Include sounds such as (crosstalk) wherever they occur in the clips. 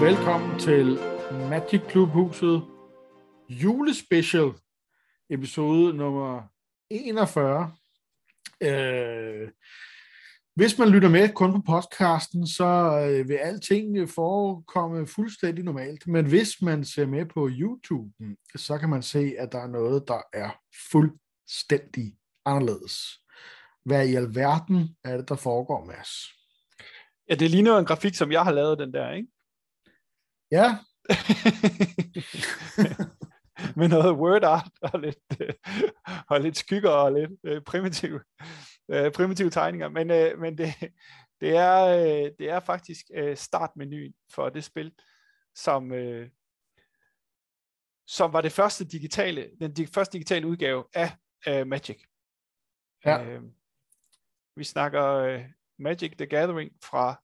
Velkommen til Magic Clubhuset julespecial, episode nummer 41. Øh, hvis man lytter med kun på podcasten, så øh, vil alting forekomme fuldstændig normalt. Men hvis man ser med på YouTube, så kan man se, at der er noget, der er fuldstændig anderledes. Hvad i alverden er det, der foregår, Mads? Ja, det ligner en grafik, som jeg har lavet, den der, ikke? Ja. (laughs) med noget word art og lidt, øh, og lidt skygger og lidt øh, primitive, øh, primitive tegninger. Men, men det, det, er, det er faktisk startmenuen for det spil, som, som var det første digitale, den første digitale udgave af Magic. Ja. Øh, vi snakker øh, Magic the Gathering fra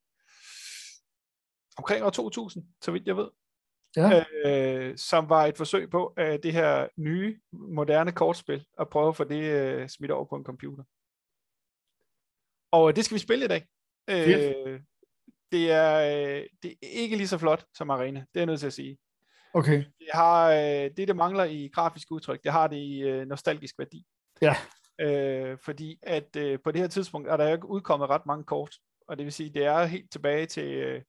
omkring år 2000, så vidt jeg ved. Ja. Øh, som var et forsøg på øh, det her nye, moderne kortspil, at prøve at få det øh, smidt over på en computer. Og øh, det skal vi spille i dag. Øh, det, er, øh, det er ikke lige så flot som Arena, det er jeg nødt til at sige. Okay. Det har øh, det, der mangler i grafisk udtryk, det har det i øh, nostalgisk værdi. Ja. Øh, fordi at øh, på det her tidspunkt er der jo ikke udkommet ret mange kort, og det vil sige, det er helt tilbage til, øh,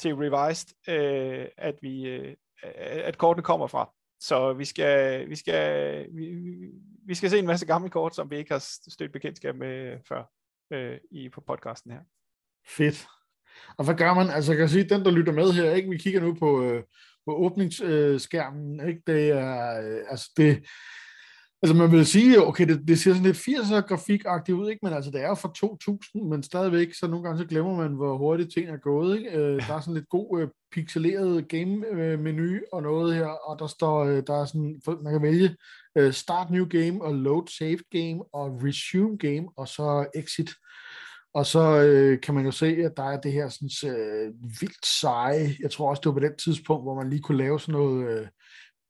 til Revised, øh, at vi øh, at kortene kommer fra. Så vi skal, vi skal, vi, vi- vi skal se en masse gamle kort, som vi ikke har stødt bekendtskab med øh, før øh, i på podcasten her. Fedt. Og hvad gør man? Altså, jeg kan sige, den, der lytter med her, ikke? vi kigger nu på, øh, på åbningsskærmen, ikke? det er, øh, altså det, altså man vil sige, okay, det, det ser sådan lidt 80'er grafikagtigt ud, ikke? men altså det er jo fra 2000, men stadigvæk, så nogle gange så glemmer man, hvor hurtigt ting er gået, ikke? Øh, der er sådan lidt god øh, pixeleret game-menu øh, og noget her, og der står, øh, der er sådan, man kan vælge øh, start new game, og load save game, og resume game, og så exit. Og så øh, kan man jo se, at der er det her sådan, øh, vildt seje, jeg tror også, det var på det tidspunkt, hvor man lige kunne lave sådan noget øh,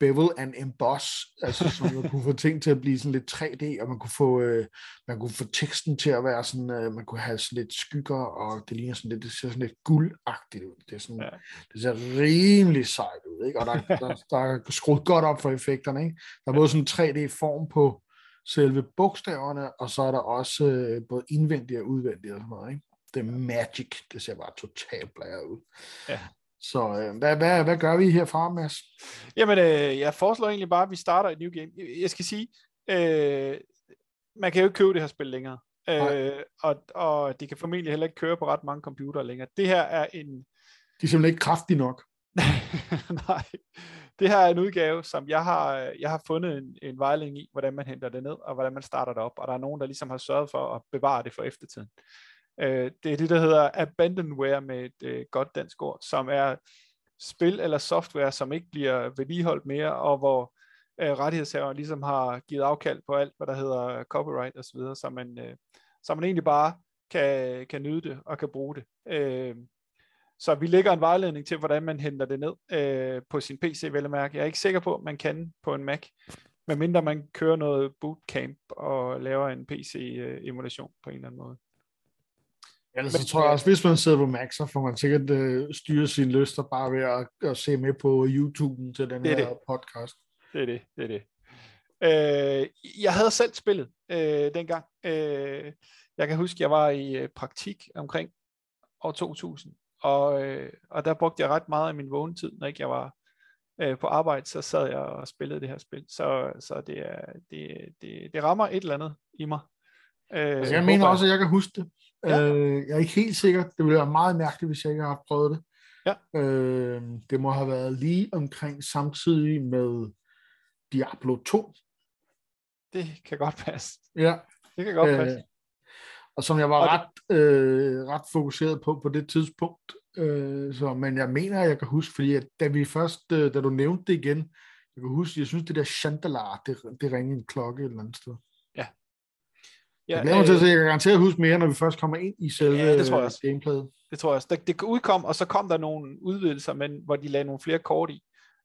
bevel and emboss, altså så man kunne få ting til at blive sådan lidt 3D, og man kunne få, øh, man kunne få teksten til at være sådan, øh, man kunne have sådan lidt skygger, og det ligner sådan lidt, det ser sådan lidt guldagtigt ud. Det, er sådan, Ja. det ser rimelig sejt ud, ikke? og der, der, der er skruet godt op for effekterne. Ikke? Der er både sådan en 3D-form på selve bogstaverne, og så er der også øh, både indvendigt og udvendigt og sådan noget. Ikke? Det er magic, det ser bare totalt blæret ud. Ja. Så øh, hvad, hvad, hvad gør vi herfra, Mads? Jamen, øh, jeg foreslår egentlig bare, at vi starter et new game. Jeg- skal sige, øh, man kan jo ikke købe det her spil længere. Øh, og, og det kan formentlig heller ikke køre på ret mange computere længere. Det her er en... De er simpelthen ikke kraftige nok. (laughs) Nej, det her er en udgave, som jeg har, jeg har fundet en, en vejledning i, hvordan man henter det ned, og hvordan man starter det op. Og der er nogen, der ligesom har sørget for at bevare det for eftertiden. Øh, det er det, der hedder abandonware med et øh, godt dansk ord, som er spil eller software, som ikke bliver vedligeholdt mere, og hvor øh, rettighedshaveren ligesom har givet afkald på alt, hvad der hedder copyright osv., så man, øh, så man egentlig bare kan, kan nyde det og kan bruge det. Øh, så vi lægger en vejledning til, hvordan man henter det ned øh, på sin PC, vel mærke. Jeg er ikke sikker på, at man kan på en Mac, medmindre man kører noget bootcamp og laver en PC-emulation øh, på en eller anden måde. Ellers så Men, tror jeg øh, også, hvis man sidder på Mac, så får man sikkert øh, styre sine lyster bare ved at, at se med på YouTube'en til den Det er her det. podcast. Det er det, det er det. Øh, jeg havde selv spillet øh, dengang. Øh, jeg kan huske, jeg var i øh, praktik omkring år 2000, og, øh, og der brugte jeg ret meget af min vågne tid, når ikke jeg var øh, på arbejde, så sad jeg og spillede det her spil. Så, så det, er, det, det, det rammer et eller andet i mig. Øh, Altså, jeg mener også, at jeg kan huske det. Ja. Øh, jeg er ikke helt sikker. Det ville være meget mærkeligt, hvis jeg ikke har prøvet det. Ja. Øh, det må have været lige omkring samtidig med Diablo 2. Det kan godt passe. Ja. Det kan godt Øh, passe. og som jeg var Og ret, øh, ret fokuseret på på det tidspunkt. Øh, så, men jeg mener, at jeg kan huske, fordi at da vi først, øh, da du nævnte det igen, jeg kan huske, jeg synes, det der chandalar, det, det ringede en klokke et eller andet sted. Jeg glæder mig til at se, jeg kan garanteret huske mere, når vi først kommer ind i selve Ja, det tror jeg også. øh, gameplayet. Det tror jeg også. Det, det udkom, og så kom der nogle udvidelser, men, hvor de lagde nogle flere kort i.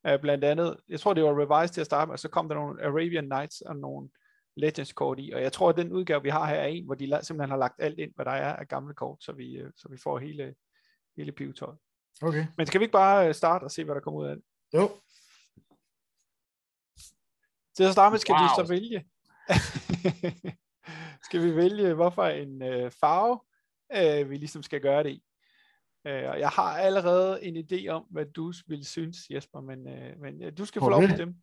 Uh, blandt andet, jeg tror det var Revised til at starte med, og så kom der nogle Arabian Nights og nogle Legends kort i, og jeg tror, at den udgave, vi har her, er en, hvor de simpelthen har lagt alt ind, hvad der er af gamle kort, så vi, øh, så vi får hele, hele pivetøjet. Okay. Men skal vi ikke bare øh, starte og se, hvad der kommer ud af det? Jo. Til at starte med skal wow. vi Wow. så vælge. (laughs) skal vi vælge, hvorfor en øh, farve, øh, vi ligesom skal gøre det i. Øh, og jeg har allerede en idé om, hvad du vil synes, Jesper, men, øh, men øh, du skal få lov til dem.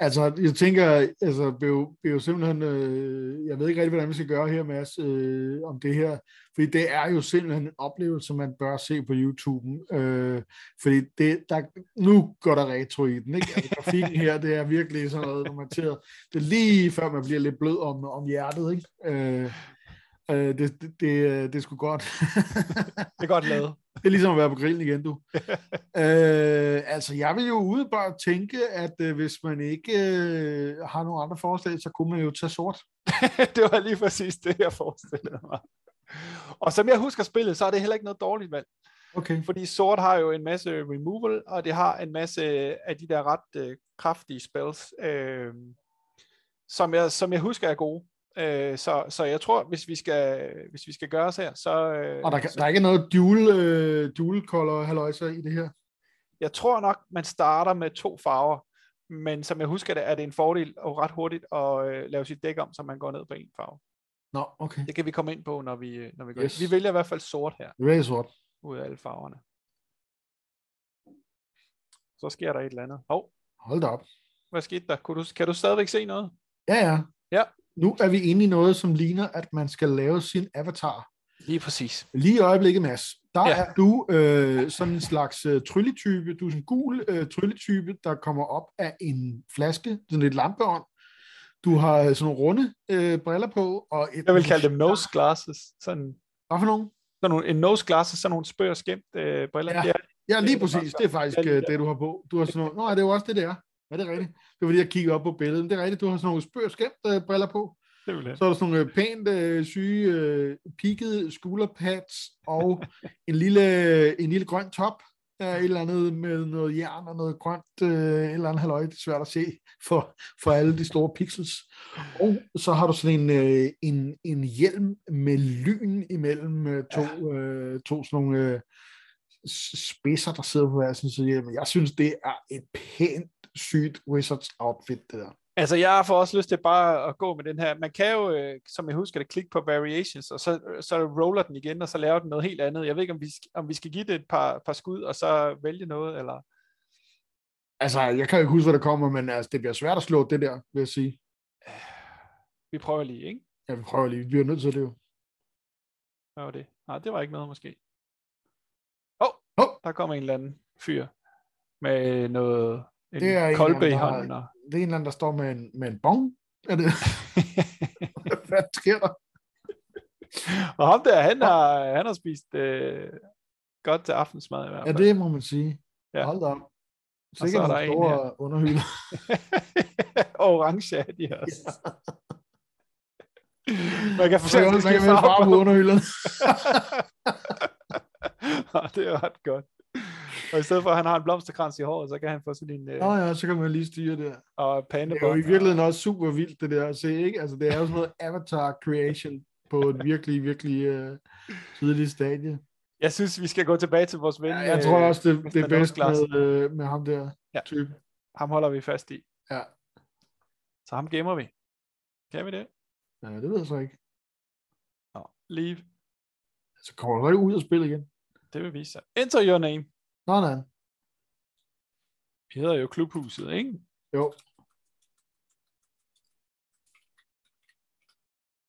Altså, jeg tænker, altså, det er jo, det er jo simpelthen, øh, jeg ved ikke rigtig, hvordan vi skal gøre her, Mads, øh, om det her, fordi det er jo simpelthen en oplevelse, man bør se på YouTube, øh, fordi det, der, nu går der retro i den, ikke? Altså, grafikken her, det er virkelig sådan noget, når man ser, det er lige før man bliver lidt blød om, om hjertet, ikke? Øh, øh, det, det, det, det er sgu godt. Det er godt lavet. Det er ligesom at være på grillen igen, du. (laughs) øh, altså, jeg vil jo udebart tænke, at øh, hvis man ikke øh, har nogen andre forslag, så kunne man jo tage sort. (laughs) det var lige præcis det, jeg forestillede mig. Og som jeg husker spillet, så er det heller ikke noget dårligt valg. Okay. Fordi sort har jo en masse removal, og det har en masse af de der ret øh, kraftige spells, øh, som, jeg, som jeg husker er gode. Øh, så, så jeg tror, hvis vi skal, hvis vi skal gøre os her, så, øh, Og der, så der er ikke noget dual, øh, dual color halløjser i det her. jeg tror nok, man starter med to farver, men som jeg husker det, er det en fordel og ret hurtigt at øh, lave sit dæk om, så man går ned på en farve. Nå, okay. Det kan vi komme ind på, når vi, øh, når vi går Yes. ind. Vi vælger i hvert fald sort her, Det er sort. ud af alle farverne. Så sker der et eller andet. Hov, Hold da op. hvad skete der? Kunne du, kan du stadigvæk se noget? Ja, ja. Ja. Nu er vi inde i noget, som ligner, at man skal lave sin avatar. Lige præcis. Lige i øjeblikket, Mads, der Ja. er du øh, sådan en slags øh, trylletype. Du er sådan en gul øh, trylletype, der kommer op af en flaske, sådan lidt lampeånd. Du har øh, sådan nogle runde øh, briller på. Og et, Jeg vil kalde dem nose glasses. Sådan, Hvad for nogen? sådan nogle, en nose glasses, sådan nogle spøg og skæmt øh, briller. Ja. Ja. Lige er præcis. Det er faktisk øh, der. det, du har på. Du har sådan nogle... Nå, ja, det er jo også det, det er. Ja, det er rigtigt. Det var fordi, jeg kiggede op på billedet. Men det er rigtigt, du har sådan nogle spøg og skæmt øh, briller på. Det vil jeg. Så er der sådan nogle øh, pænt øh, syge, øh, peakede skulderpads og (laughs) en lille, en lille grøn top. Ja, et eller andet med noget jern og noget grønt, øh, et eller andet halløj, det er svært at se for, for alle de store pixels. Og så har du sådan en, øh, en, en hjelm med lyn imellem øh, to, øh, to sådan nogle øh, spidser, der sidder på hver sin side. af. Jeg synes, det er et pænt sygt Wizards outfit, det der. Altså, jeg får også lyst til bare at gå med den her. Man kan jo, øh, som jeg husker det, klikke på variations, og så, så roller den igen, og så laver den noget helt andet. Jeg ved ikke, om vi, om vi skal give det et par, par skud, og så vælge noget, eller... Altså, jeg kan jo ikke huske, hvad der kommer, men altså, det bliver svært at slå det der, vil jeg sige. Vi prøver lige, ikke? Ja, vi prøver lige. Vi bliver nødt til det jo. Hvad var det? Nej, det var ikke noget, måske. Åh, oh, Hov. der kommer en eller anden fyr med noget... En Det er en kolbe i eller anden, hånden. der- Og... Det er en eller anden, der står med en, med en bong. Er det? (laughs) hvad sker der? og ham der, han har, han har spist øh, godt til aftensmad i hvert Ja, fald. det må man sige. Ja. Ja. Hold da op. så Sikkert er der nogle en store underhylder. (laughs) Orange er de også. Man kan for Så kan eksempel man skifte farve på. underhylderne. Ja, (laughs) det er ret godt. Og i stedet for, at han har en blomsterkrans i håret, så kan han få sådan en øh, Nå ja, så kan man lige styre det. og Det er jo pandebånd. i virkeligheden også super vildt, det der at se, ikke? Altså, det er jo sådan noget avatar creation på et virkelig, virkelig uh, tidligt stadie. Jeg synes, vi skal gå tilbage til vores ven. Ja, jeg tror også, det, det er bedst med, øh, med ham der Ja. type. Ham holder vi fast i. Ja. Så ham gemmer vi. Kan vi det? ja, det ved jeg så ikke. Nå, leave. Så kommer du ud og spille igen. Det vil vise sig. Enter your name. Nå, nej. Vi hedder jo Klubhuset, ikke? Jo.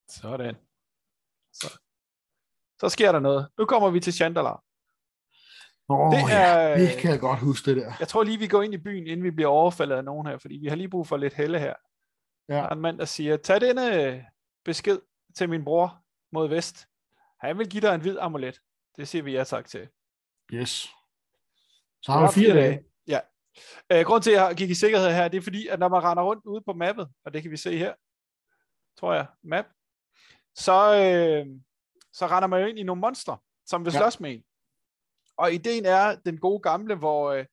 Sådan. Så. så sker der noget. Nu kommer vi til Chandala. Åh, Det det, er- ja, det kan jeg godt huske, det der. Jeg tror lige, vi går ind i byen, inden vi bliver overfaldet af nogen her, fordi vi har lige brug for lidt helle her. Der Ja. er en mand, der siger, tag denne besked til min bror mod vest. Han vil give dig en hvid amulet. Det siger vi ja tak til. Yes. Så har vi fire dage. Ja. Øh, grund til, at jeg gik i sikkerhed her, det er fordi, at når man render rundt ude på mappet, og det kan vi se her, tror jeg, map, så, øh, så render man jo ind i nogle monstre, som vil Ja. slås med en. Og ideen er den gode gamle, hvor øh,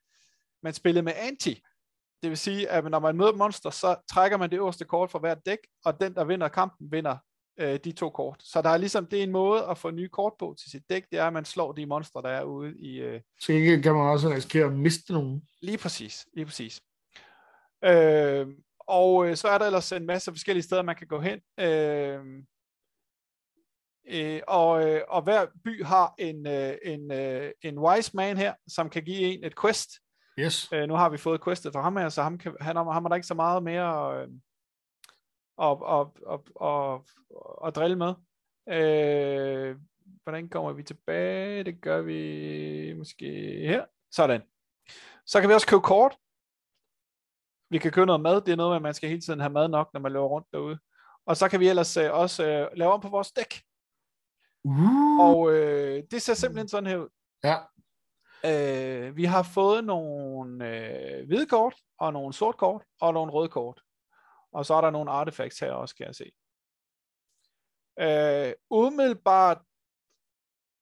man spillede med anti, Det vil sige, at når man møder monster, så trækker man det øverste kort fra hvert dæk, og den, der vinder kampen, vinder øh, de to kort. Så der er ligesom, det er en måde at få nye kort på til sit dæk, det er, at man slår de monstre, der er ude i... Øh... Så ikke kan man også risikere at miste nogen. Lige præcis, lige præcis. Øh, og øh, så er der ellers en masse forskellige steder, man kan gå hen. Øh, øh, og, øh, og hver by har en, øh, en, øh, en wise man her, som kan give en et quest. Yes. Øh, nu har vi fået questet fra ham her, så ham, kan, han, ham er der ikke så meget mere... Øh, og, og, og, og, og drille med. Øh, hvordan kommer vi tilbage? Det gør vi måske her. Sådan. Så kan vi også købe kort. Vi kan købe noget mad. Det er noget med, at man skal hele tiden have mad nok, når man løber rundt derude. Og så kan vi ellers øh, også øh, lave om på vores dæk. Uh. Og øh, det ser simpelthen sådan her ud. Ja. Øh, vi har fået nogle øh, hvide kort, og nogle sort kort, og nogle røde kort. Og så er der nogle artefacts her også, kan jeg se. Øh, umiddelbart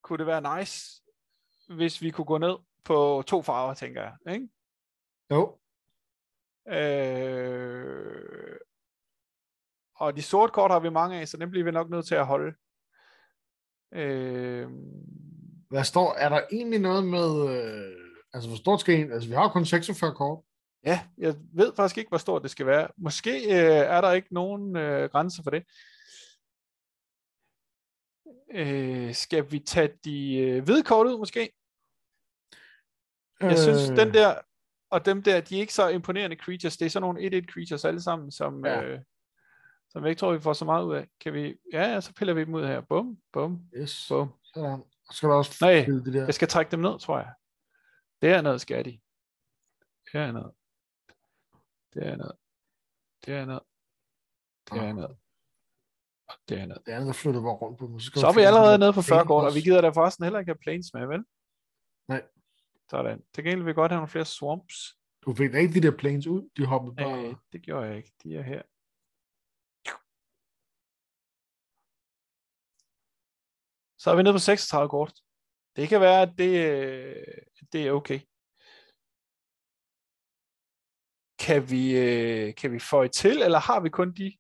kunne det være nice, hvis vi kunne gå ned på to farver, tænker jeg. Ikke? Jo. Øh, og de sorte kort har vi mange af, så dem bliver vi nok nødt til at holde. Øh, Hvad står, er der egentlig noget med, øh, altså hvor stort skal en, altså vi har jo kun 46 kort. Ja, jeg ved faktisk ikke, hvor stort det skal være. Måske øh, er der ikke nogen øh, grænse for det. Øh, skal vi tage de øh, hvide kort ud, måske? Jeg øh... synes, den der, og dem der, de er ikke så imponerende creatures. Det er sådan nogle 1-1 creatures alle sammen, som, ja. øh, som jeg ikke tror, vi får så meget ud af. Kan vi, ja, ja, så piller vi dem ud her. Bum, bum, Yes. bum. Sådan. Så skal der også Nej, det der. Jeg skal trække dem ned, tror jeg. Dernede skal de. Dernede. Dernede. Dernede. Dernede. Og dernede. Det andet, der flytter bare rundt på dem. Så er vi allerede nede på 40 kort, og vi gider da forresten heller ikke have planes med, vel? Nej. Sådan. Til gengæld vil vi godt have nogle flere swamps. Du fik da ikke de der planes ud, de hoppede bare. Øh, det gjorde jeg ikke. De er her. Så er vi nede på 36 kort. Det kan være, at det, øh, det er okay. Kan vi, øh, kan vi få til, eller har vi kun de?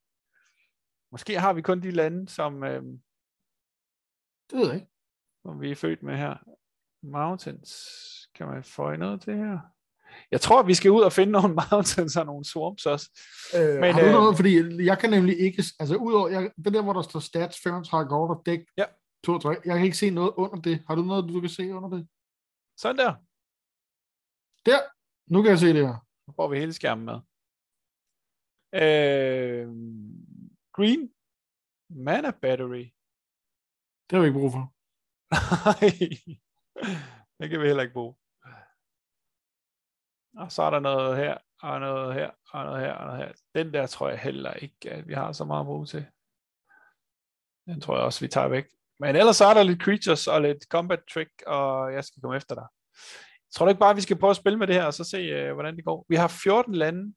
Måske har vi kun de lande, som, øh, Det ved jeg ikke. som vi er født med her. Mountains. Kan man få noget til her? Jeg tror, vi skal ud og finde nogle (laughs) mountains og nogle swamps også. Øh, Men, har du øh, noget, fordi jeg kan nemlig ikke, altså udover, jeg, det der, hvor der står stats, 35 kort og dæk, Ja. 2, 3, jeg kan ikke se noget under det. Har du noget, du kan se under det? Sådan der. Der, nu kan jeg se det her. Nu får vi hele skærmen med. Øh, green. Mana battery. Det har vi ikke brug for. Nej. det kan vi heller ikke bruge. Og så er der noget her, og noget her, og noget her, og noget her. Den der tror jeg heller ikke, at vi har så meget at bruge til. Den tror jeg også, vi tager væk. Men ellers så er der lidt creatures og lidt combat trick, og jeg skal komme efter dig. Tror du ikke bare, at vi skal prøve at spille med det her, og så se, uh, hvordan det går. Vi har 14 lande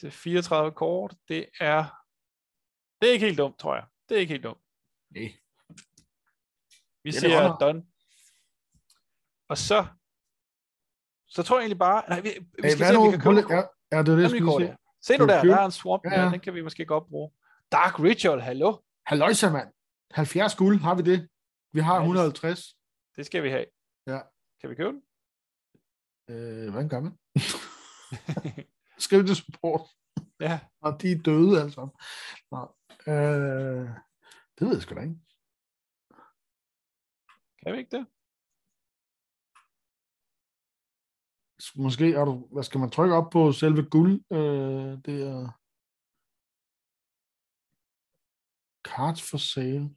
til 34 kort. Det er, det er ikke helt dumt, tror jeg. Det er ikke helt dumt. Nej. Vi Det er siger under. done. Og så, så tror jeg egentlig bare, nej, vi, vi skal hvad se, om vi kan købe Ja, ja, det er det, jeg sige. Se nu der, der er en swamp Ja, ja, den kan vi måske godt bruge. Dark Ritual, hallo? Halløjsa, mand. 70 guld, har vi det? Vi har Ja, det- 150. Det skal vi have. Ja. Kan vi købe den? Øh, hvordan gør man? (laughs) Skriv til support. Ja. Og de er døde, altså. Nå, øh, det ved jeg sgu da ikke. Kan vi ikke det? Måske er du, hvad skal man trykke op på selve guld? Øh, det er cards for sale.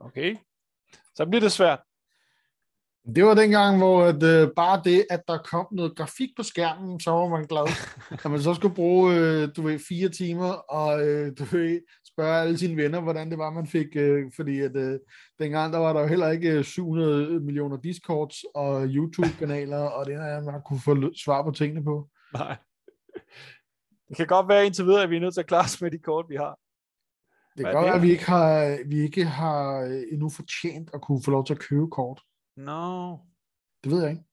Okay. Så bliver det svært. Det var dengang, hvor at, øh, bare det, at der kom noget grafik på skærmen, så var man glad. (laughs) Når man så skulle bruge, øh, du ved, fire timer, og øh, du ved, spørge alle sine venner, hvordan det var, man fik, øh, fordi at øh, dengang, der var der jo heller ikke øh, 700 millioner Discords og YouTube-kanaler, og det her, man kunne få svar på tingene på. Nej. Det kan godt være indtil videre, at vi er nødt til at klare os med de kort, vi har. Det Hvad kan godt være, at vi ikke har, vi ikke har øh, endnu fortjent at kunne få lov til at købe kort. No. Det ved jeg ikke.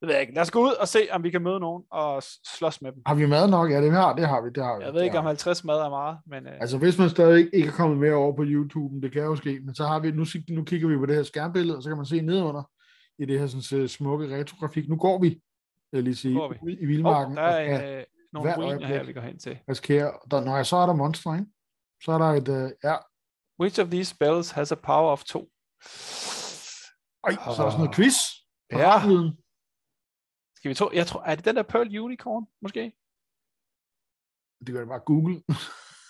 Det ved jeg ikke. Lad os gå ud og se, om vi kan møde nogen og slås med dem. Har vi mad nok? Ja, det har, det har vi. Det har vi. Jeg ved ikke, om vi. 50 mad er meget, men øh, Altså, hvis man stadig ikke er kommet mere over på YouTube, det kan jo ske, men så har vi, nu, nu kigger vi på det her skærmbillede, og så kan man se nedenunder i det her sådan, øh, smukke retrografik. Nu går vi, jeg lige sige, vi. ud i oh, vildmarken. der er en, øh, nogle ruiner her, vi går hen til. risikere, der, når jeg så er der monster, ikke? Så er der et, øh, ja, Which of these spells has a power of 2? Ej, så er der sådan noget quiz. Ja. Paratviden. Skal vi tro, jeg tror, er det den der Pearl Unicorn, måske? Det gør det bare Google. (laughs)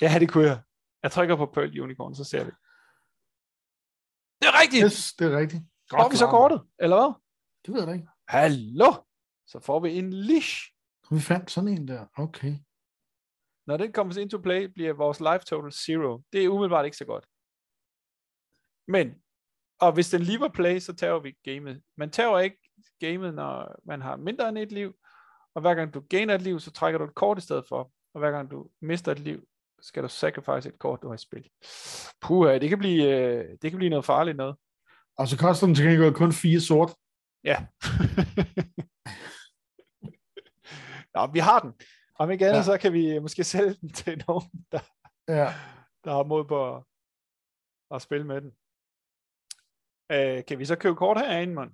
Ja, det kunne jeg. Jeg trykker på Pearl Unicorn, så ser vi. Det er rigtigt! Yes, det er rigtigt. Får vi så kortet, eller hvad? Det ved jeg da ikke. Hallo! Så får vi en leash. Vi fandt sådan en der. Okay. Når den kommer into play, bliver vores life total zero. Det er umiddelbart ikke så godt. Men, og hvis den lever play, så tager vi gamet. Man tager ikke gamet, når man har mindre end et liv, og hver gang du gainer et liv, så trækker du et kort i stedet for, og hver gang du mister et liv, skal du sacrifice et kort, du har i spil. Puh, det kan blive, øh, det kan blive noget farligt noget. Og så koster den til gengæld kun fire sort. Ja. (laughs) Nå, vi har den. Om ikke andet, Ja. ja. så kan vi måske (laughs) sælge den til nogen, der, Ja. der har mod på at, at spille med den. Øh, kan vi så købe kort herinde, mand?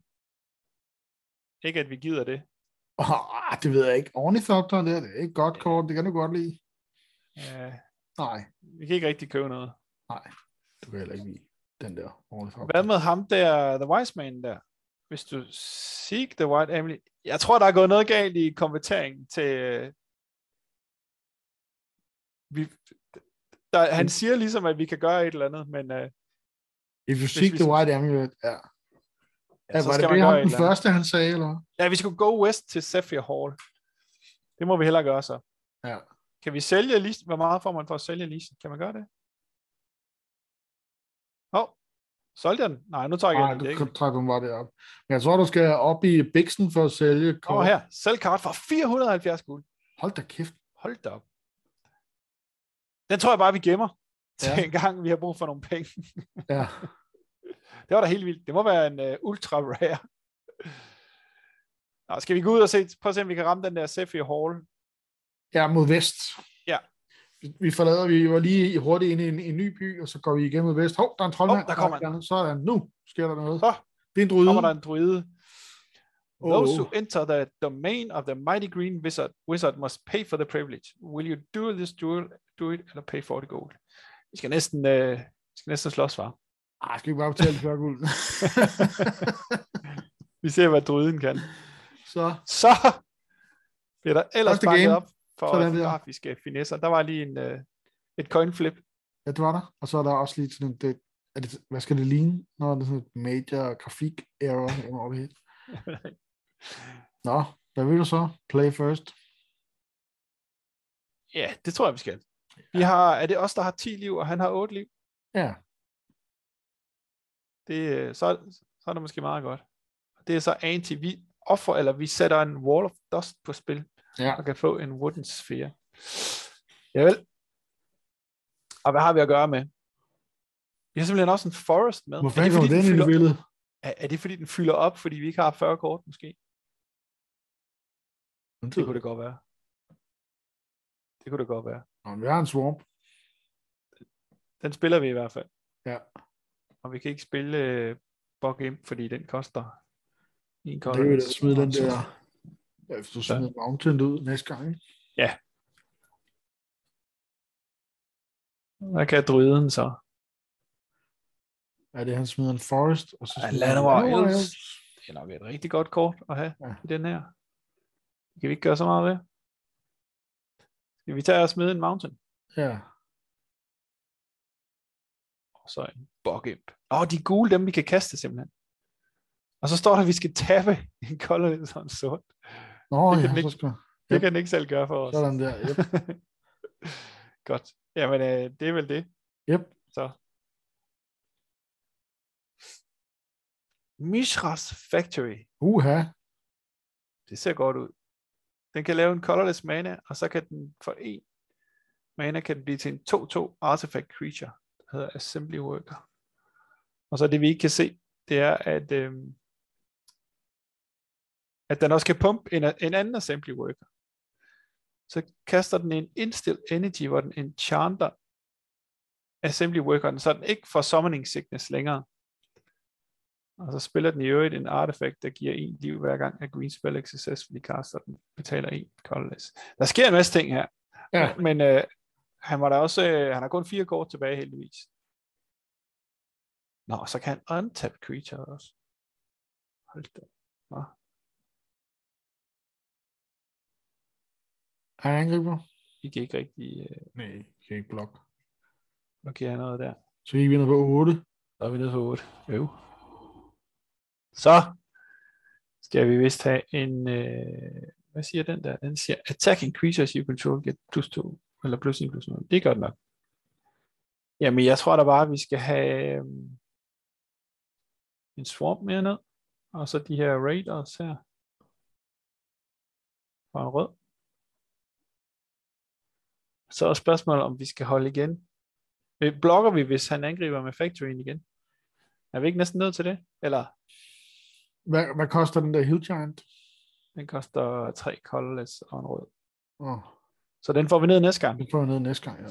Ikke at vi gider det. Oh, det ved jeg ikke. Ornithopter, det er det er ikke godt kort. Det kan du godt lide. Øh, Nej, vi kan ikke rigtig købe noget. du kan heller ikke lide den der Ornithopter. Hvad med ham der, The Wise Man der? Hvis du seek the White Emily. Jeg tror, der er gået noget galt i konverteringen til... Vi, der, han siger ligesom, at vi kan gøre et eller andet, men øh, If you vi seek the skal- white amulet, ja. ja, var det det, ham den første, han sagde, eller? Ja, vi skal gå west til Sapphire Hall. Det må vi hellere gøre så. Ja. Kan vi sælge listen? Hvor meget får man for at sælge listen? Kan man gøre det? Åh, oh, solgte jeg den? Nej, nu Nej, jeg den ikke. du trækker den bare derop. Men jeg tror, du skal op i Bixen for at sælge kort. Kommer her. Sælg kart for 470 guld. Hold da kæft. Hold da op. Den tror jeg bare, vi gemmer til Ja. en gang, vi har brug for nogle penge. Ja. (laughs) Det var da helt vildt. Det må være en uh, ultra rare. Nå, skal vi gå ud og se, prøv at se, om vi kan ramme den der Sapphire Hall. ja, mod vest. Ja. Vi- forlader, vi var lige hurtigt inde i en, en ny by, og så går vi igennem mod vest. Hov, der er en troldmand. Hov, der kommer en. Sådan, nu sker der noget. Så Det er en druide. kommer der en druide. Those Åh. who enter the domain of the mighty green wizard, wizard must pay for the privilege. Will you do this duel, do it, eller pay for the gold? Vi skal næsten, øh, vi skal næsten slås, far. Ah, skal vi bare betale for guld? Vi ser, hvad druiden kan. så, Så bliver der ellers Første bakket game. op for Sådan der. grafiske finesser. Der var lige en, øh, et coin flip. ja, det var der. Og så er der også lige sådan det, er det, hvad skal det ligne, når det er sådan et major grafik error over det hele? (laughs) Nå, hvad vil du så? Play first. ja, det tror jeg, vi skal. Vi har, er det os, der har 10 liv, og han har 8 liv? Ja, Det, øh, så, så er det måske meget godt. Det er så anti, vi offer, eller vi sætter en wall of dust på spil, ja. og kan få en wooden sphere. Javel. Og hvad har vi at gøre med? Vi har simpelthen også en forest med. Hvor Er det, fordi, den den fylder, er, er det fordi, den fylder op, fordi vi ikke har 40 kort, måske? Det kunne det godt være. Det kunne det godt være. Nå, vi har en swamp. Den spiller vi i hvert fald. Ja. Og vi kan ikke spille uh, Bog Imp, fordi den koster en Det kolde. vil da smide den der, ja, hvis du smider Mountain ud næste gang. ikke? Hvad kan druiden så? Er det, han smider en forest, og så Ja, Elves. Elves. Det er nok et rigtig godt kort at have Ja. ja. i den her. Kan vi ikke gøre så meget ved. Skal vi tage og smide en mountain? Ja. Og så en Bog Imp. Åh, oh, de gule, dem vi kan kaste simpelthen. Og så står der, at vi skal tabe (laughs) en kolde sådan sort. Nå, Det kan ja, ikke- skal Det Yep. kan den ikke selv gøre for os. sådan der. Yep. (laughs) Godt. Jamen, øh, det er vel det. Yep. Så. Mishras Factory. Uha. Det ser godt ud. Den kan lave en colorless mana, og så kan den for en mana kan den blive til en 2-2 artifact creature, der hedder Assembly Worker. Og så det vi ikke kan se, det er, at, øh, at den også kan pumpe en, en anden Assembly Worker. Så kaster den en Instill Energy, hvor den enchanter Assembly Workeren, så den ikke får Summoning Sickness længere. Og så spiller den i øvrigt en artifact, der giver en liv hver gang, at Green Spell ikke successfully caster den, betaler en colorless. Der sker en masse ting her. Ja. Men øh, han var der også, øh, han har kun fire kort tilbage heldigvis. Nå, så kan han untap creature også. Hold da. Nå. Han angriber. I kan ikke rigtig øh, Nej, kan ikke blokke. blokere noget der. Så vi ned på 8. Så er vi nede på 8. Øv. Så skal vi vist have en, øh, hvad siger den der? Den siger, attack increases you control get plus 2, eller plus 1 plus 0. Det er godt nok. Jamen, jeg tror da bare, at vi skal have øh, en swamp mere ned, og så de her raiders her. Og en rød. Så er spørgsmålet, om vi skal holde igen. Øh, blokker vi, hvis han angriber med factoryen igen? Er vi ikke næsten nødt til det? Eller hvad, hvad koster den der Hill Giant? den koster tre colorless og en rød. Åh, Så den får vi ned næste gang. det får jeg ned næste gang, ja.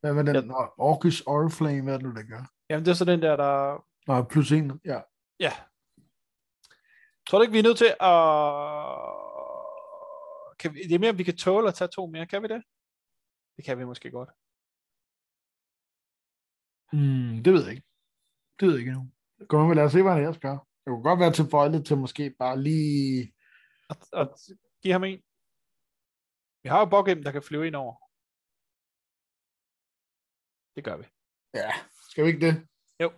Hvad med den ja. Orkish Oriflame, hvad er det nu, der gør? Jamen det er så den der, der... Nå, plus en, ja. Ja. Tror du ikke, vi er nødt til at... Kan vi... Det er mere, om vi kan tåle at tage to mere. Kan vi det? Det kan vi måske godt. Mm, det ved jeg ikke. Det ved jeg ikke endnu. Kom lad os se, hvad han ellers Det kunne godt være tilføjeligt til måske bare lige... Og, og give ham en. Vi har jo Bogem, der kan flyve ind over. Det gør vi. Ja, skal vi ikke det? Jo.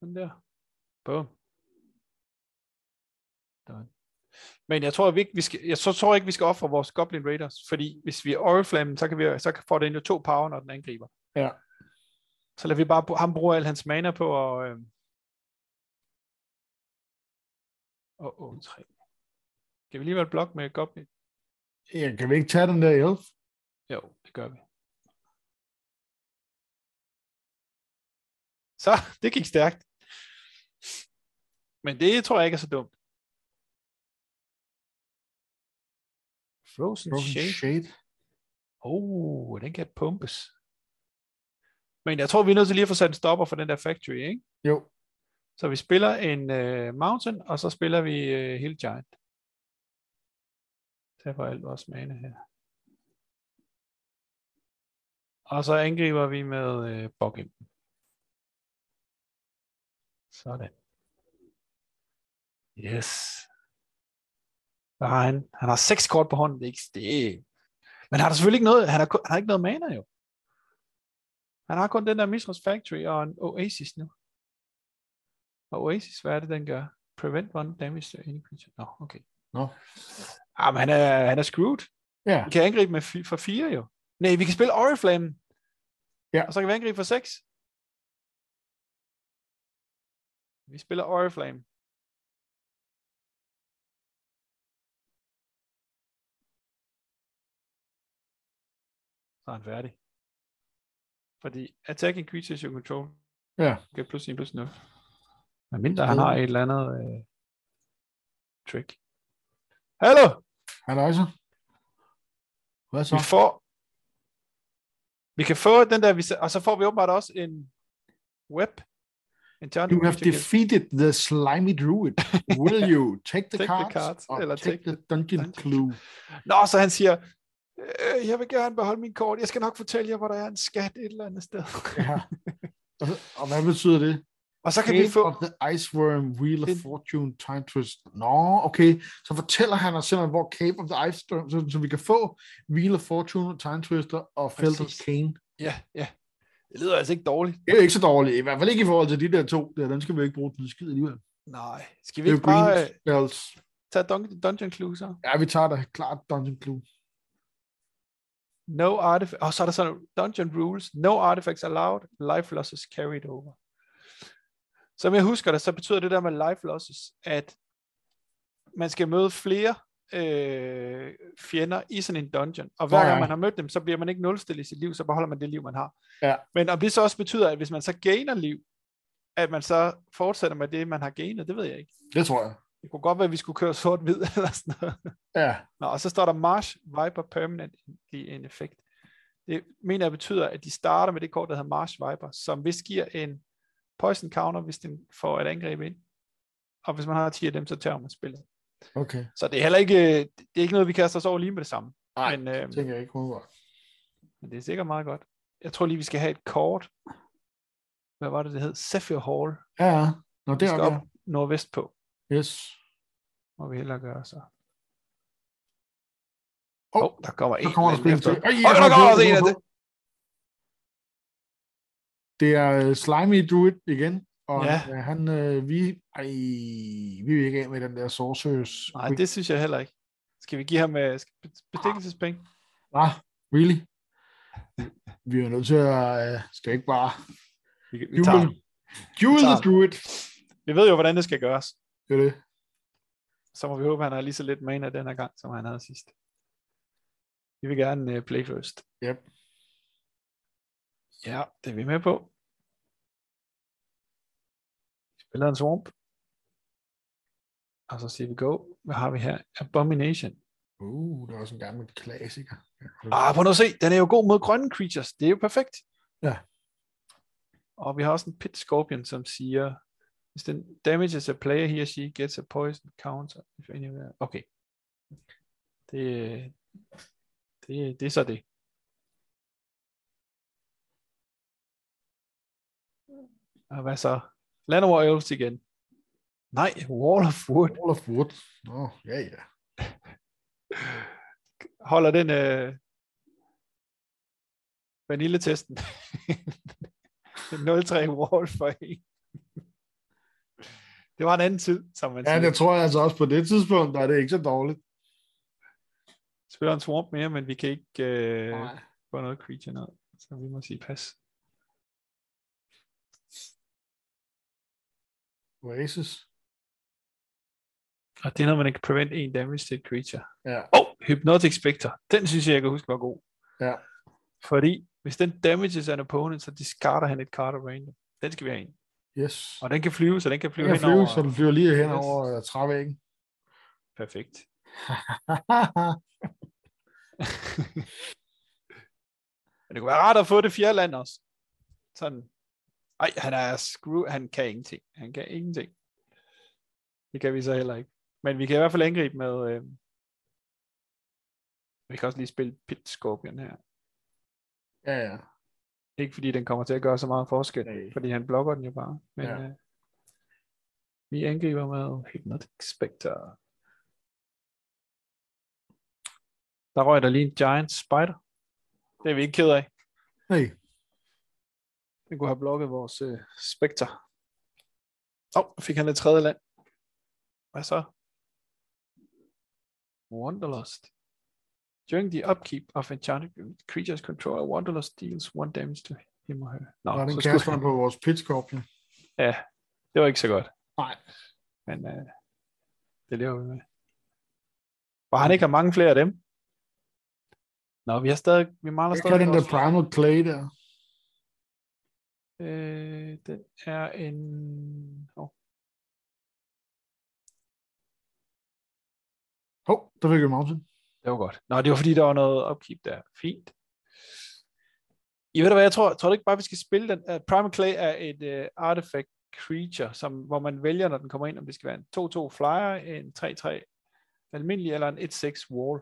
Den der. Done. Men jeg tror, at vi, ikke, vi skal, jeg så tror ikke, vi skal ofre vores Goblin Raiders, fordi hvis vi er Oriflame, så, kan vi, så får den jo to power, når den angriber. Ja. Så lader vi bare ham bruge al hans mana på at... Øh... Og oh, 3. Kan vi alligevel blokke med Goblin? ja. Kan vi ikke tage den der elf? Jo, det gør vi. Så, (laughs) det gik stærkt. Men det tror jeg ikke er så dumt. Frozen, Frozen Shade. Shade. Oh, den kan pumpes. Men jeg tror, vi er nødt til lige at få sat en stopper for den der factory, ikke? Jo. Så vi spiller en øh, mountain, og så spiller vi øh, hele Giant. Tager alt vores mane her. Og så angriber vi med øh, Bogem. Sådan. Yes. Hvad har han? Han har seks kort på hånden. Det er ikke det. Men han har selvfølgelig ikke noget. Han har, han har ikke noget mana jo. Han har kun den der Mistress Factory og en Oasis nu. Og Oasis, hvad er det, den gør? Prevent one damage to any creature. Nå, okay. Nå. Ah, men han er, han er screwed. Ja. Vi kan angribe med fi- for fire jo. Nej, vi kan spille Oriflame. Ja. Og så kan vi angribe for seks. Vi spiller Oriflame. Så er han færdig. Fordi attacking creatures you control Ja. kan plus 1 plus 0. Men mindre han har et eller andet øh, trick. Hallo! Halløj så. Hvad så? Vi får vi kan få den der, og så får vi åbenbart også en web. En You have defeated the slimy druid. Will you take the Take the cards, cards, or eller take, take the dungeon, dungeon clue? Nå, så han siger, øh, jeg vil gerne beholde min kort. Jeg skal nok fortælle jer, hvor der er en skat et eller andet sted. Ja. Og, og hvad betyder det? Og så kan vi Cave få... of the Iceworm, Wheel of Fortune, Time Twist. Nå, okay. Så fortæller han os simpelthen, hvor Cave of the Iceworm, så, så vi kan få Wheel of Fortune, Time Twister og Felder's. Cane. Ja, ja. Det lyder altså ikke dårligt. Det er jo ikke så dårligt. I hvert fald ikke i forhold til de der to. Der, dem skal vi ikke bruge til skid alligevel. Nej. Skal vi ikke bare green øh, spells. tage Dun- Dungeon Clue så? Ja, vi tager da klart Dungeon Clue. No artifact. Og så er der sådan Dungeon Rules. No artifacts allowed. Life losses carried over. Som jeg husker det, så betyder det der med life losses, at man skal møde flere øh, fjender i sådan en dungeon. Og hver gang man har mødt dem, så bliver man ikke nulstillet i sit liv, så beholder man det liv, man har. Ja. Men om det så også betyder, at hvis man så gainer liv, at man så fortsætter med det, man har gainet, det ved jeg ikke. Det tror jeg. Det kunne godt være, at vi skulle køre sort-hvid (laughs) eller sådan noget. Ja, Nå, og så står der Marsh Viper Permanent i en effekt. Det mener jeg betyder, at de starter med det kort, der hedder Marsh Viper, som hvis giver en poison counter, hvis den får et angreb ind. Og hvis man har 10 af dem, så tør man spillet. okay. Så det er heller ikke, det er ikke noget, vi kaster os over lige med det samme. Nej, men, øh, det tænker jeg ikke umiddelbart. men det er sikkert meget godt. Jeg tror lige, vi skal have et kort. Hvad var det, det hed? Zephyr Hall. Ja, ja. Nå, Vi det skal er op nordvest på, Yes. må vi hellere gøre så. Åh, Åh, oh, der kommer en. Der kommer der spil til. Åh, der kommer også en af det. Det er øh, Slimy Druid igen. Og Ja. ja. han, øh, vi, ej, vi vil ikke af med den der Sorcerers. Nej, det synes jeg heller ikke. Skal vi give ham uh, bestikkelsespenge? Ah, really? Vi er nødt til at, øh, skal ikke bare... Vi, vi, tager. Jule, Jule tager. Druid. vi ved jo, hvordan det skal gøres. Det er det. Så må vi håbe, at han har lige så lidt mana den her gang, som han havde sidst. Vi vil gerne uh, play first. Yep. Ja, det er vi med på. Spiller en swamp. Og så siger vi go. Hvad har vi her? Abomination. Uh, det er også en gammel klassiker. Ah, nu at se. Den er jo god mod grønne creatures. Det er jo perfekt. Ja. Og vi har også en pit scorpion, som siger, hvis den damages a player, he or she gets a poison counter. If anywhere. Okay. Det, det, det er så det. Og hvad så? Land over Elves igen. Nej, Wall of Wood. Wall of Wood. Nå, ja, ja. (laughs) Holder den øh, vanilletesten. 0-3 (laughs) Wall for en. (laughs) Det var en anden tid, som man Ja, siger. det tror jeg altså også på det tidspunkt, der er det ikke så dårligt. Spiller en swamp mere, men vi kan ikke øh, Nej. få noget creature ned. Så vi må sige pas. Oasis. Og det er når man ikke prevent en damage til et creature. Ja. Oh, Hypnotic Spectre. Den synes jeg, jeg kan huske var god. Ja. Fordi hvis den damages an opponent, så discarder han et card random. Den skal vi have en. Yes. Og den kan flyve, så den kan flyve Jeg kan flyve, henover. så den flyver lige hen Yes. over uh, trævæggen. Perfekt. (laughs) (laughs) Men det kunne være rart at få det fjerde land også. Sådan. Ej, han er screw, han kan ingenting. Han kan ingenting. Det kan vi så heller ikke. Men vi kan i hvert fald angribe med, øh... vi kan også lige spille Pit Scorpion her. ja, ja. Ikke fordi den kommer til at gøre så meget forskel, Nej. fordi han blokker den jo bare. Men Ja. øh, vi angriber med Hypnotic Spectre. Der røg der lige en Giant Spider. Det er vi ikke ked af. Hey. Den kunne have blokket vores øh, Spectre. Åh, oh, fik han et tredje land. Hvad så? Wanderlust. During the upkeep of enchanted creatures control, Wanderlust deals one damage to him or her. Nå, Nå, den kaster han på vores pitskorpion. ja, det var ikke så godt. Nej. Men øh, det lever vi med. Og han ikke har mange flere af dem. Nå, vi har stadig, vi mangler Jeg stadig kan den der Primal Clay der. Øh, den er en... Oh, Hov, oh, der fik vi mountain. det var godt. Nå, det var fordi, der var noget upkeep der. Fint. I ved du hvad, jeg tror, tror du ikke bare, vi skal spille den? Uh, Primal Clay er et uh, artifact creature, som, hvor man vælger, når den kommer ind, om det skal være en 2-2 flyer, en 3-3 almindelig, eller en 1-6 wall.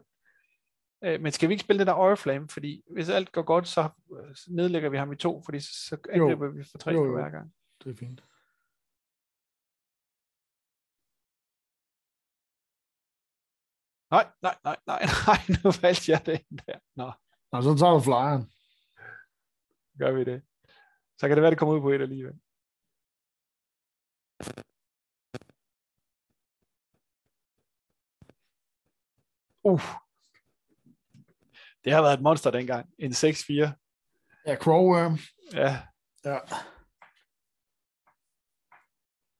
Uh, men skal vi ikke spille den der Oriflame? Fordi hvis alt går godt, så øh, nedlægger vi ham i to, fordi så, så angriber vi for tre Jo, jo. hver gang. Det er fint. Nej, nej, nej, nej, (laughs) nej, nu valgte jeg den der. Nå, Nå, så tager du flyeren. gør vi det. Så kan det være, det kommer ud på et alligevel. Uh. Det har været et monster dengang. En 6-4. Ja, Crowworm. Ja, Ja.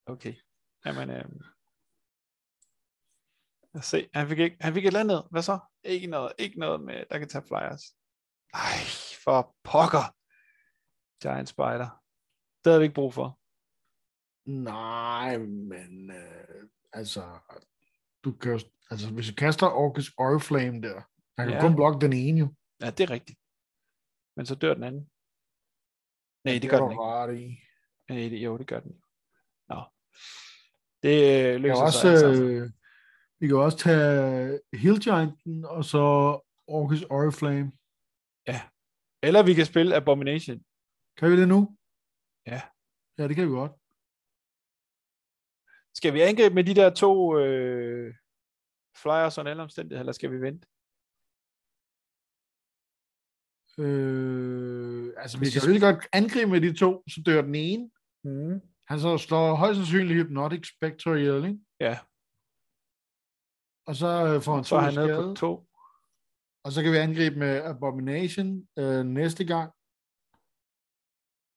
okay. Jamen, øh, Lad os se. Han fik, ikke, han fik et eller andet. Hvad så? Ikke noget, ikke noget med, der kan tage flyers. Ej, for pokker. Giant Spider. Det havde vi ikke brug for. Nej, men øh, altså, du kan altså, hvis du kaster Orcus Oriflame der, han kan Ja. ja. kun blokke den ene jo. Ja, det er rigtigt. Men så dør den anden. Nej, det gør er den ikke. ret i. Nej, det, jo, det gør den. Nå. Det øh, løser kan, også, sig altså. øh, vi kan også tage Hill Gianten, og så Orcus Oriflame. Eller vi kan spille Abomination. Kan vi det nu? Ja. Ja, det kan vi godt. Skal vi angribe med de der to øh, flyers under alle omstændigheder, eller skal vi vente? Øh, altså, vi Hvis kan vi- jo lige godt angribe med de to, så dør den ene. Mm. Han så slår højst sandsynligt Hypnotic Spectre ihjel, ikke? Ja, Og så øh, får han så to han skade. på to. Og så kan vi angribe med Abomination øh, næste gang.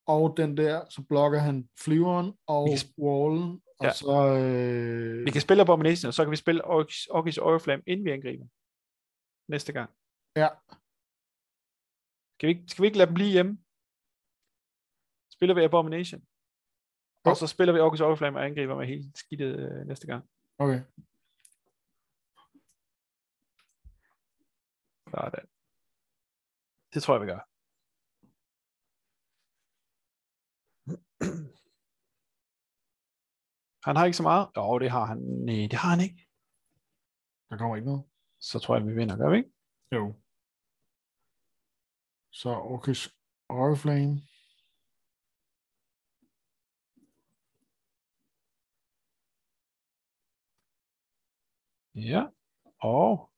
Og den der, så blokker han flyveren og kan wallen. Og Ja. så... Øh, Vi kan spille Abomination, og så kan vi spille Orkis, Orkis Oriflame, inden vi angriber. Næste gang. Ja. Skal vi, ikke- skal vi ikke lade dem blive hjemme? Spiller vi Abomination. Og Jo. så spiller vi Orkis Oriflame og angriber med hele skidtet øh, næste gang. Okay. Sådan. Det tror jeg, vi gør. Han har ikke så meget. Jo, det har han. Nej, det har han ikke. Der kommer ikke noget. Så tror jeg, vi vinder, gør vi ikke? Jo. Så Orcus Oriflame. Ja. Og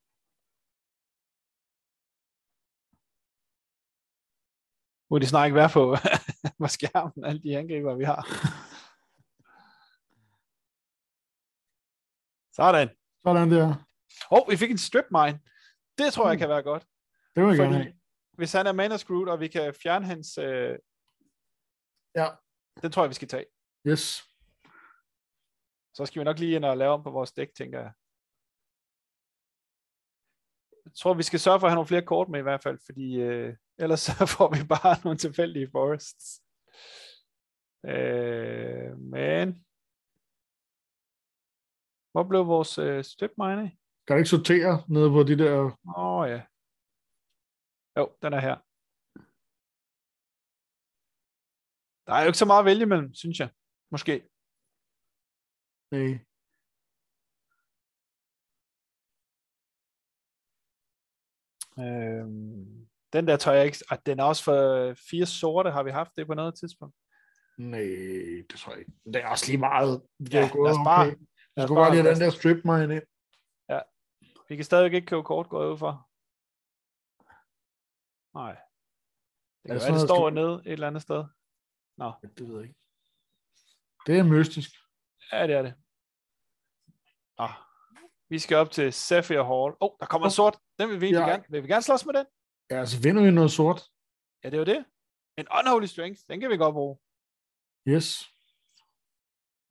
må de snart ikke være på, (laughs) på skærmen, alle de angriber, vi har. Sådan. Sådan der. Åh, oh, vi fik en strip mine. Det tror jeg Mm. kan være godt. Det vil jeg gerne Fordi have. Hvis han er screwed, og vi kan fjerne hans... Øh, Ja. den tror jeg, vi skal tage. Yes. Så skal vi nok lige ind og lave om på vores dæk, tænker jeg. Jeg tror, vi skal sørge for at have nogle flere kort med i hvert fald, fordi øh, ellers (laughs) så får vi bare (laughs) nogle tilfældige forests. Øh, men... Hvor blev vores øh, strip mine af? Kan du ikke sortere nede på de der... Åh oh, ja. Jo, den er her. Der er jo ikke så meget at vælge mellem, synes jeg. Måske. Nej. Øhm, den der tør jeg ikke. Og den er også for fire sorte. Har vi haft det på noget tidspunkt? Nej, det tror jeg ikke. Det er også lige meget. Det Ja, er gået lad os bare- okay. Jeg skulle bare holde den der strip mine ind. Vi kan stadig ikke købe kort, går ud for. Nej. Det kan være, det står skal- nede et eller andet sted. Det ved jeg ikke. Det er mystisk. Ja, det er det. Ah. Vi skal op til Sapphire Hall. Åh, oh, der kommer en Åh. sort. Den vil vi Ja. gerne. Vil vi gerne slås med den? Ja, så vinder vi noget sort. Ja, det er jo det. En Unholy Strength, den kan vi godt bruge. Yes.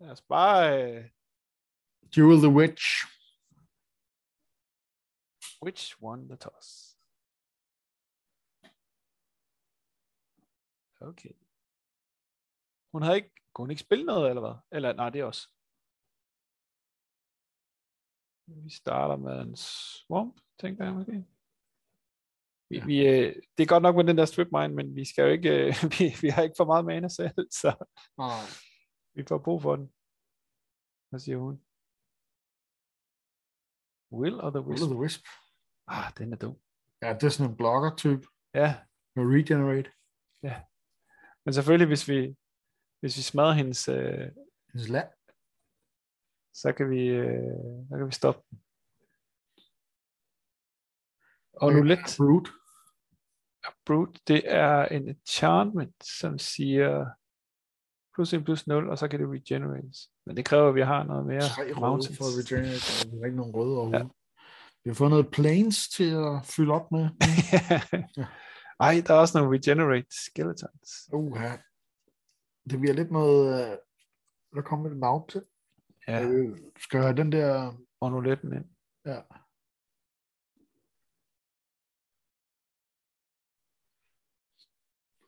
Lad os bare... Øh, Jewel the Witch. which won the toss? Okay. Hun havde ikke... Kunne hun ikke spille noget, eller hvad? Eller, nej, det er også. Vi starter med en swamp, tænker jeg måske. Vi, Ja. vi, øh, det er godt nok med den der strip mine, men vi skal jo ikke, øh, (laughs) vi, vi har ikke for meget mana selv, så Nej. vi får brug for den. Hvad siger hun? Will of the Will Wisp? of the Wisp. Ah, den er dum. Ja, det er sådan en blocker-type Ja, med regenerate. Men selvfølgelig, hvis vi, hvis vi smadrer hendes, øh, Hendes land. så kan vi, øh, så kan vi stoppe den. Og nu lidt Brute. Brute, det er en enchantment, som siger plus 1 plus 0, og så kan det regenerates. Men det kræver, at vi har noget mere Tre mountains. for at regenerate. og Vi har ikke nogen røde overhovedet. Ja. Vi har fået noget planes til at fylde op med. (laughs) Ej, der er også nogle regenerate skeletons. Uha. Det bliver lidt noget... øh, Der kommer et navn til. Ja, Øh, skal jeg have den der... monoletten ind. Ja.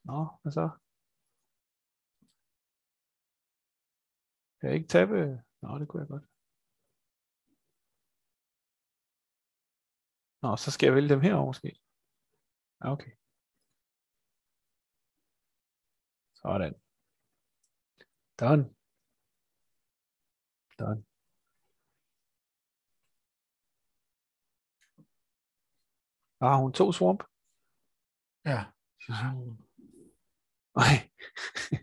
Nå, hvad så? Kan jeg ikke tabe? Nå, det kunne jeg godt. Nå, så skal jeg vælge dem herovre måske. Okay. Sådan. Done. Done. Ah, hun tog swamp. Ja. Nej.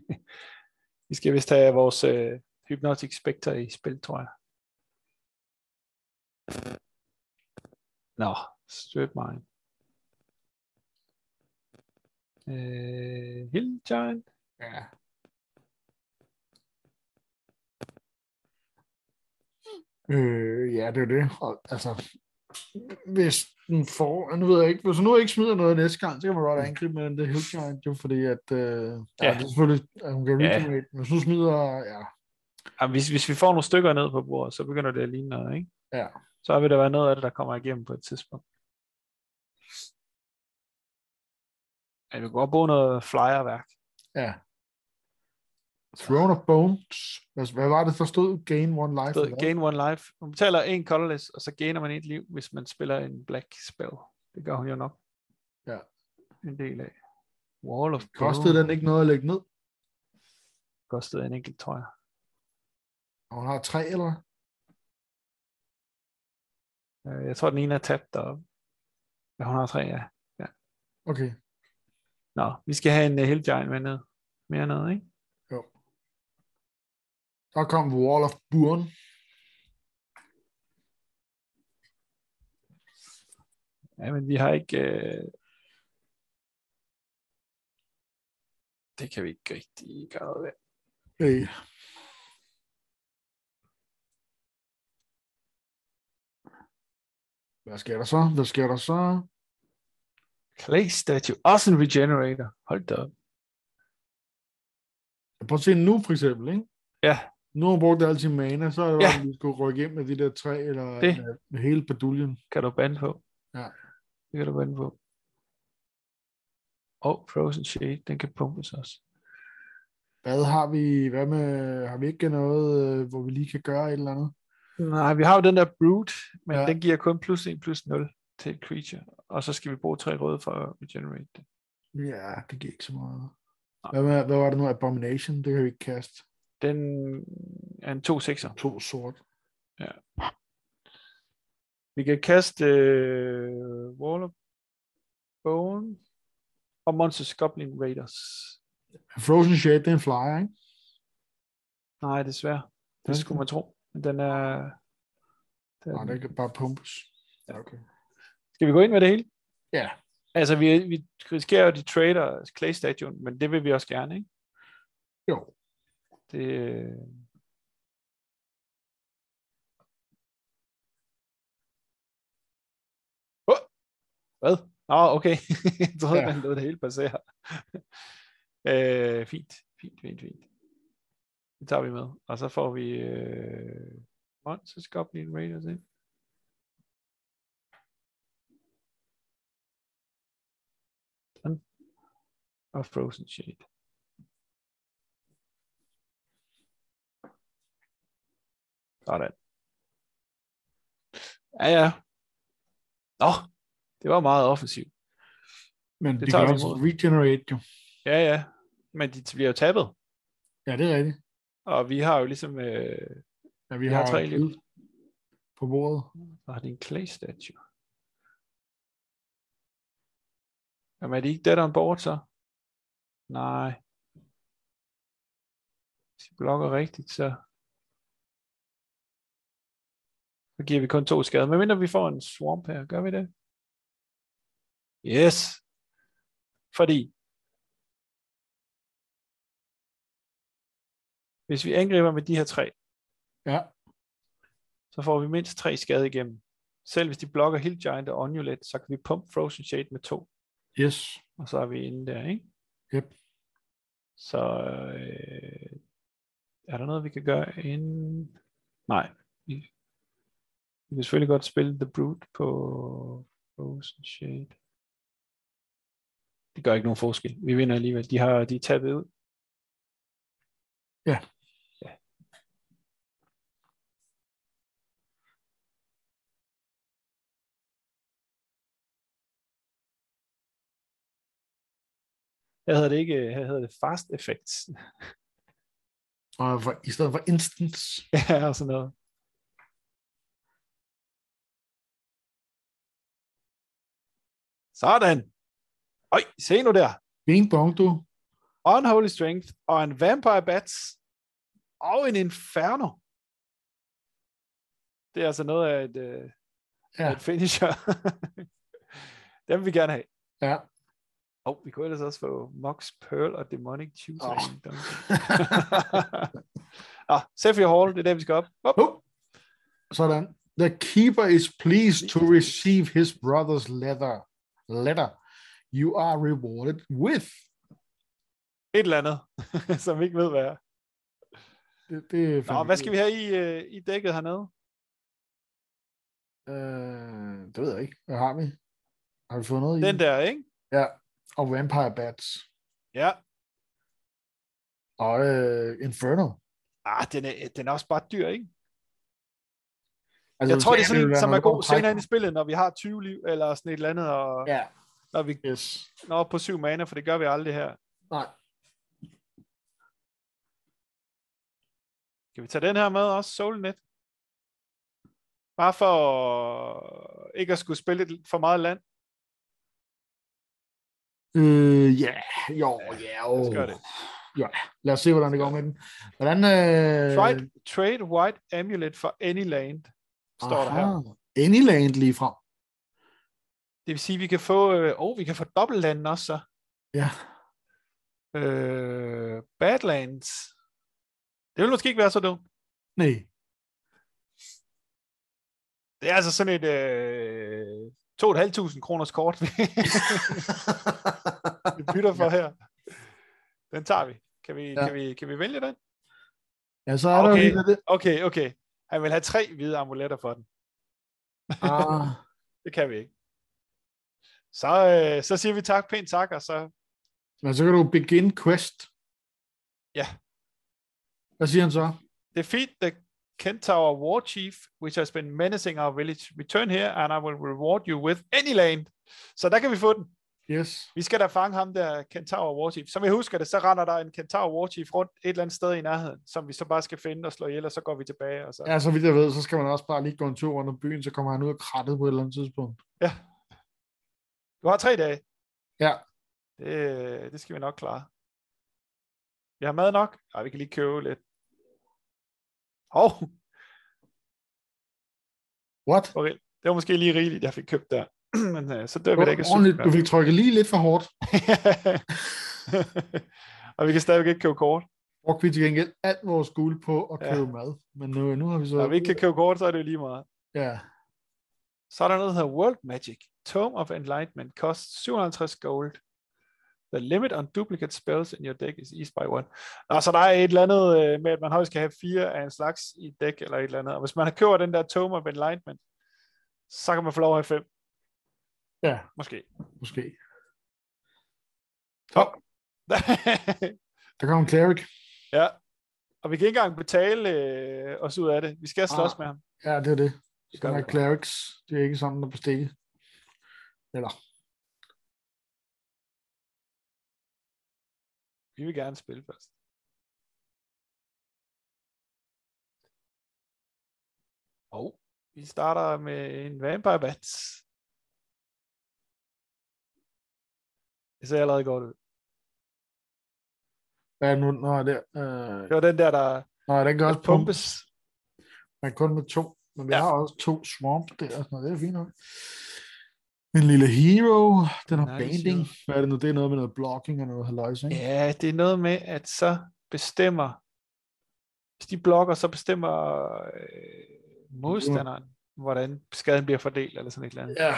(laughs) Vi skal vist have vores øh, Hypnotic Spectre i spil, tror jeg. Nå, strip mine. Øh, Hill Giant. Ja. Øh, ja, det er det. Og, altså, hvis den får, nu ved jeg ikke, hvis nu ikke smider noget næste gang, så kan man godt angribe med den der Giant, jo, fordi at, øh, ja. ja, det er selvfølgelig, at hun kan Ja. men hvis hun smider, ja, Ja, hvis, hvis vi får nogle stykker ned på bordet, så begynder det at ligne noget, ikke? ja, Så vil der være noget af det, der kommer igennem på et tidspunkt. Ja, vi kan godt bruge noget flyerværk. ja. Throne of Bones. Hvad, hvad var det, der stod? Gain one life? Stod, gain one life. Man betaler en colorless, og så gainer man et liv, hvis man spiller en black spell. Det gør hun jo nok. Ja. En del af. Wall of Kostede den ikke noget at lægge ned? Kostede en enkelt, tror jeg. Og hun har tre, eller Jeg tror, den ene er tabt deroppe. Ja, hun har tre, ja. Okay. Nå, vi skal have en uh, Hill Giant med ned. Mere ned, ikke? Der kom Wall of Burn. Ja, men vi har ikke... Øh... Det kan vi ikke rigtig gøre noget ved. Hey. Hvad sker der så? Hvad sker der så? Clay Statue. Også en Regenerator. Hold da op. Prøv at se nu, for eksempel, ikke? Ja, Nu har hun brugt al sin mana, så er det Ja. bare, at vi skulle rykke ind med de der tre, eller Det. med, hele baduljen. kan du bande på. Ja. Det kan du bande på. Og Frozen Shade, den kan pumpes også. Hvad har vi, hvad med, har vi ikke noget, øh, hvor vi lige kan gøre et eller andet? Nej, vi har jo den der Brood, men Ja. den giver kun plus 1 plus 0 til et creature. Og så skal vi bruge tre røde for at regenerate det. Ja, det giver ikke så meget. Hvad, med, hvad var det nu? Abomination? Det kan vi ikke kaste. Den er en 2-6'er. To sort. Vi kan kaste øh, Wall of Bone og Monsters Goblin Raiders. Frozen Shade, det er en flyer, ikke? Nej, desværre. Det Okay. skulle man tro. Men den er... Den, Nej, det kan bare pumpes. Ja, okay. Skal vi gå ind med det hele? Ja, Altså, vi, vi risikerer jo, de trader Clay Statue, men det vil vi også gerne, ikke? jo. Det, Åh! Hvad? Nå, okay. (laughs) Jeg troede, ja. man lod det hele passere. (laughs) øh, fint, fint, fint, fint. Det tager vi med. Og så får vi øh, Monsters Goblin Raiders ind. Sådan. Og Frozen Shade. Sådan. Ja, ja. Nå, det var meget offensivt. Men Det de tager kan også regenerate, jo. Ja, ja. Men de bliver jo tabet. Ja, det er rigtigt. Og vi har jo ligesom... Øh, Ja, vi, Vi har, har tre liv. på bordet. så har de en clay statue. Jamen er de ikke dead on board så? Nej. Hvis de blokker rigtigt, så... Så giver vi kun to skade. Men mindre vi får en swamp her, gør vi det? Yes. Fordi hvis vi angriber med de her tre, Ja, så får vi mindst tre skade igennem. Selv hvis de blokker Hill Giant og Onulet, så kan vi pumpe Frozen Shade med to, yes. og så er vi inde der, ikke? Yep. Så øh, er der noget, vi kan gøre inden? Nej. Vi- Vi kan selvfølgelig godt spille The Brute på Frozen Shade. Det gør ikke nogen forskel. Vi vinder alligevel. De har de er tabet ud. Ja. ja. Hvad hedder det ikke? Hvad hedder det? Fast effects. Og for, i stedet for instance. (laughs) ja, og sådan noget. Sådan. Øj, se nu der. Bing bong, du. Unholy Strength og en Vampire Bats og en Inferno. Det er altså noget af et, uh, Ja. et finisher. (laughs) Dem vil vi gerne have. Ja. Og oh, vi kunne ellers også få Mox Pearl og Demonic. Åh. Oh. (laughs) Nå, Sephir Hall, det er der, vi skal op. op. Oh. Sådan. The keeper is pleased to receive his brother's letter. Letter. You are rewarded with. Et eller andet, (laughs) som vi ikke ved, hvad er. Det, det er Nå, hvad skal vi have i, uh, i dækket hernede? Øh, det ved jeg ikke. Hvad har vi? Har vi fået noget i? Den der, ikke? Ja. Og Vampire Bats. Ja. Og øh, Inferno. Ah, den er, den er også bare dyr, ikke? Altså, Jeg tror, det er sådan en, som er god senere ind i spillet, når vi har 20 liv, eller sådan et eller andet, og Ja. når vi Yes. når op på syv mana, for det gør vi aldrig her. Nej. Kan vi tage den her med også, Soulnet? Bare for ikke at skulle spille lidt for meget land. Øh, ja. Jo, ja. Lad os Oh. gøre det. Ja. Lad os se, hvordan det går med den. Hvordan... Øh... Trade, trade white amulet for any land, står der her. Anyland lige frem. Det vil sige, at vi kan få, øh, oh, vi kan få dobbeltlanden også så. Ja. Øh, Badlands. Det vil måske ikke være så dumt. Nej. Det er altså sådan et øh, 2.500 kroners kort, (laughs) vi bytter for her. Den tager vi. Kan vi, Ja. ja. kan vi, kan vi vælge den? ja, så er der jo Okay. lige det. Okay, okay. Han vil have tre hvide amuletter for den. Ah, (laughs) Det kan vi ikke. Så, øh, så siger vi tak, pænt tak, og så, men så kan du begin quest. ja. Hvad siger han så? Defeat the Kentaur War Chief, which has been menacing our village. Return here, and I will reward you with any land. Så der kan vi få den. Yes. Vi skal da fange ham der, Kentaur War Chief. Som jeg husker det, så render der en Kentaur War Chief rundt et eller andet sted i nærheden, som vi så bare skal finde og slå ihjel, og så går vi tilbage. Og så. Ja, så vidt jeg ved, så skal man også bare lige gå en tur rundt om byen, så kommer han ud af krattet på et eller andet tidspunkt. ja. Du har tre dage. Ja. Det, det skal vi nok klare. Vi har mad nok? Nej, vi kan lige købe lidt. Hov, What? okay. det var måske lige rigeligt, jeg fik købt der. (clears throat) Men øh, så dør vi da ikke Ordentligt, du fik trykket lige lidt for hårdt. (laughs) og vi kan stadigvæk ikke købe kort. Brugte vi til gengæld alt vores guld på at Ja. købe mad. Men nu, nu har vi så... Når vi ikke kan købe kort, så er det jo lige meget. Ja. Så er der noget, der hedder World Magic. Tome of Enlightenment costs 57 gold. The limit on duplicate spells in your deck is eased by one. Nå, så der er et eller andet øh, med, at man højst skal have fire af en slags i et dæk, eller et eller andet. Og hvis man køber den der Tome of Enlightenment, så kan man få lov at have fem. Ja, Måske. måske. Top. (laughs) Der en cleric. ja. Og vi kan ikke engang betale øh, os ud af det. Vi skal slås Ah. med ham. Ja, det er det. Det er clerics. Det er ikke sådan, der på stikke. Eller, Vi vil gerne spille først. Og vi starter med en Vampire Bats. Det ser allerede godt ud. er det nu? Nå, der. Øh, Det var den der, der nå, den kan også pumpes. pumpes. Men kun med to. Men vi Ja. har også to swamp der. Nå, det er fint nok. En lille hero. Den har Nice banding. hero. Hvad er det nu? Det er noget med noget blocking og noget halvøjs, ikke? Ja, det er noget med, at så bestemmer, hvis de blokker, så bestemmer øh, modstanderen, hvordan skaden bliver fordelt, eller sådan et eller andet. Ja.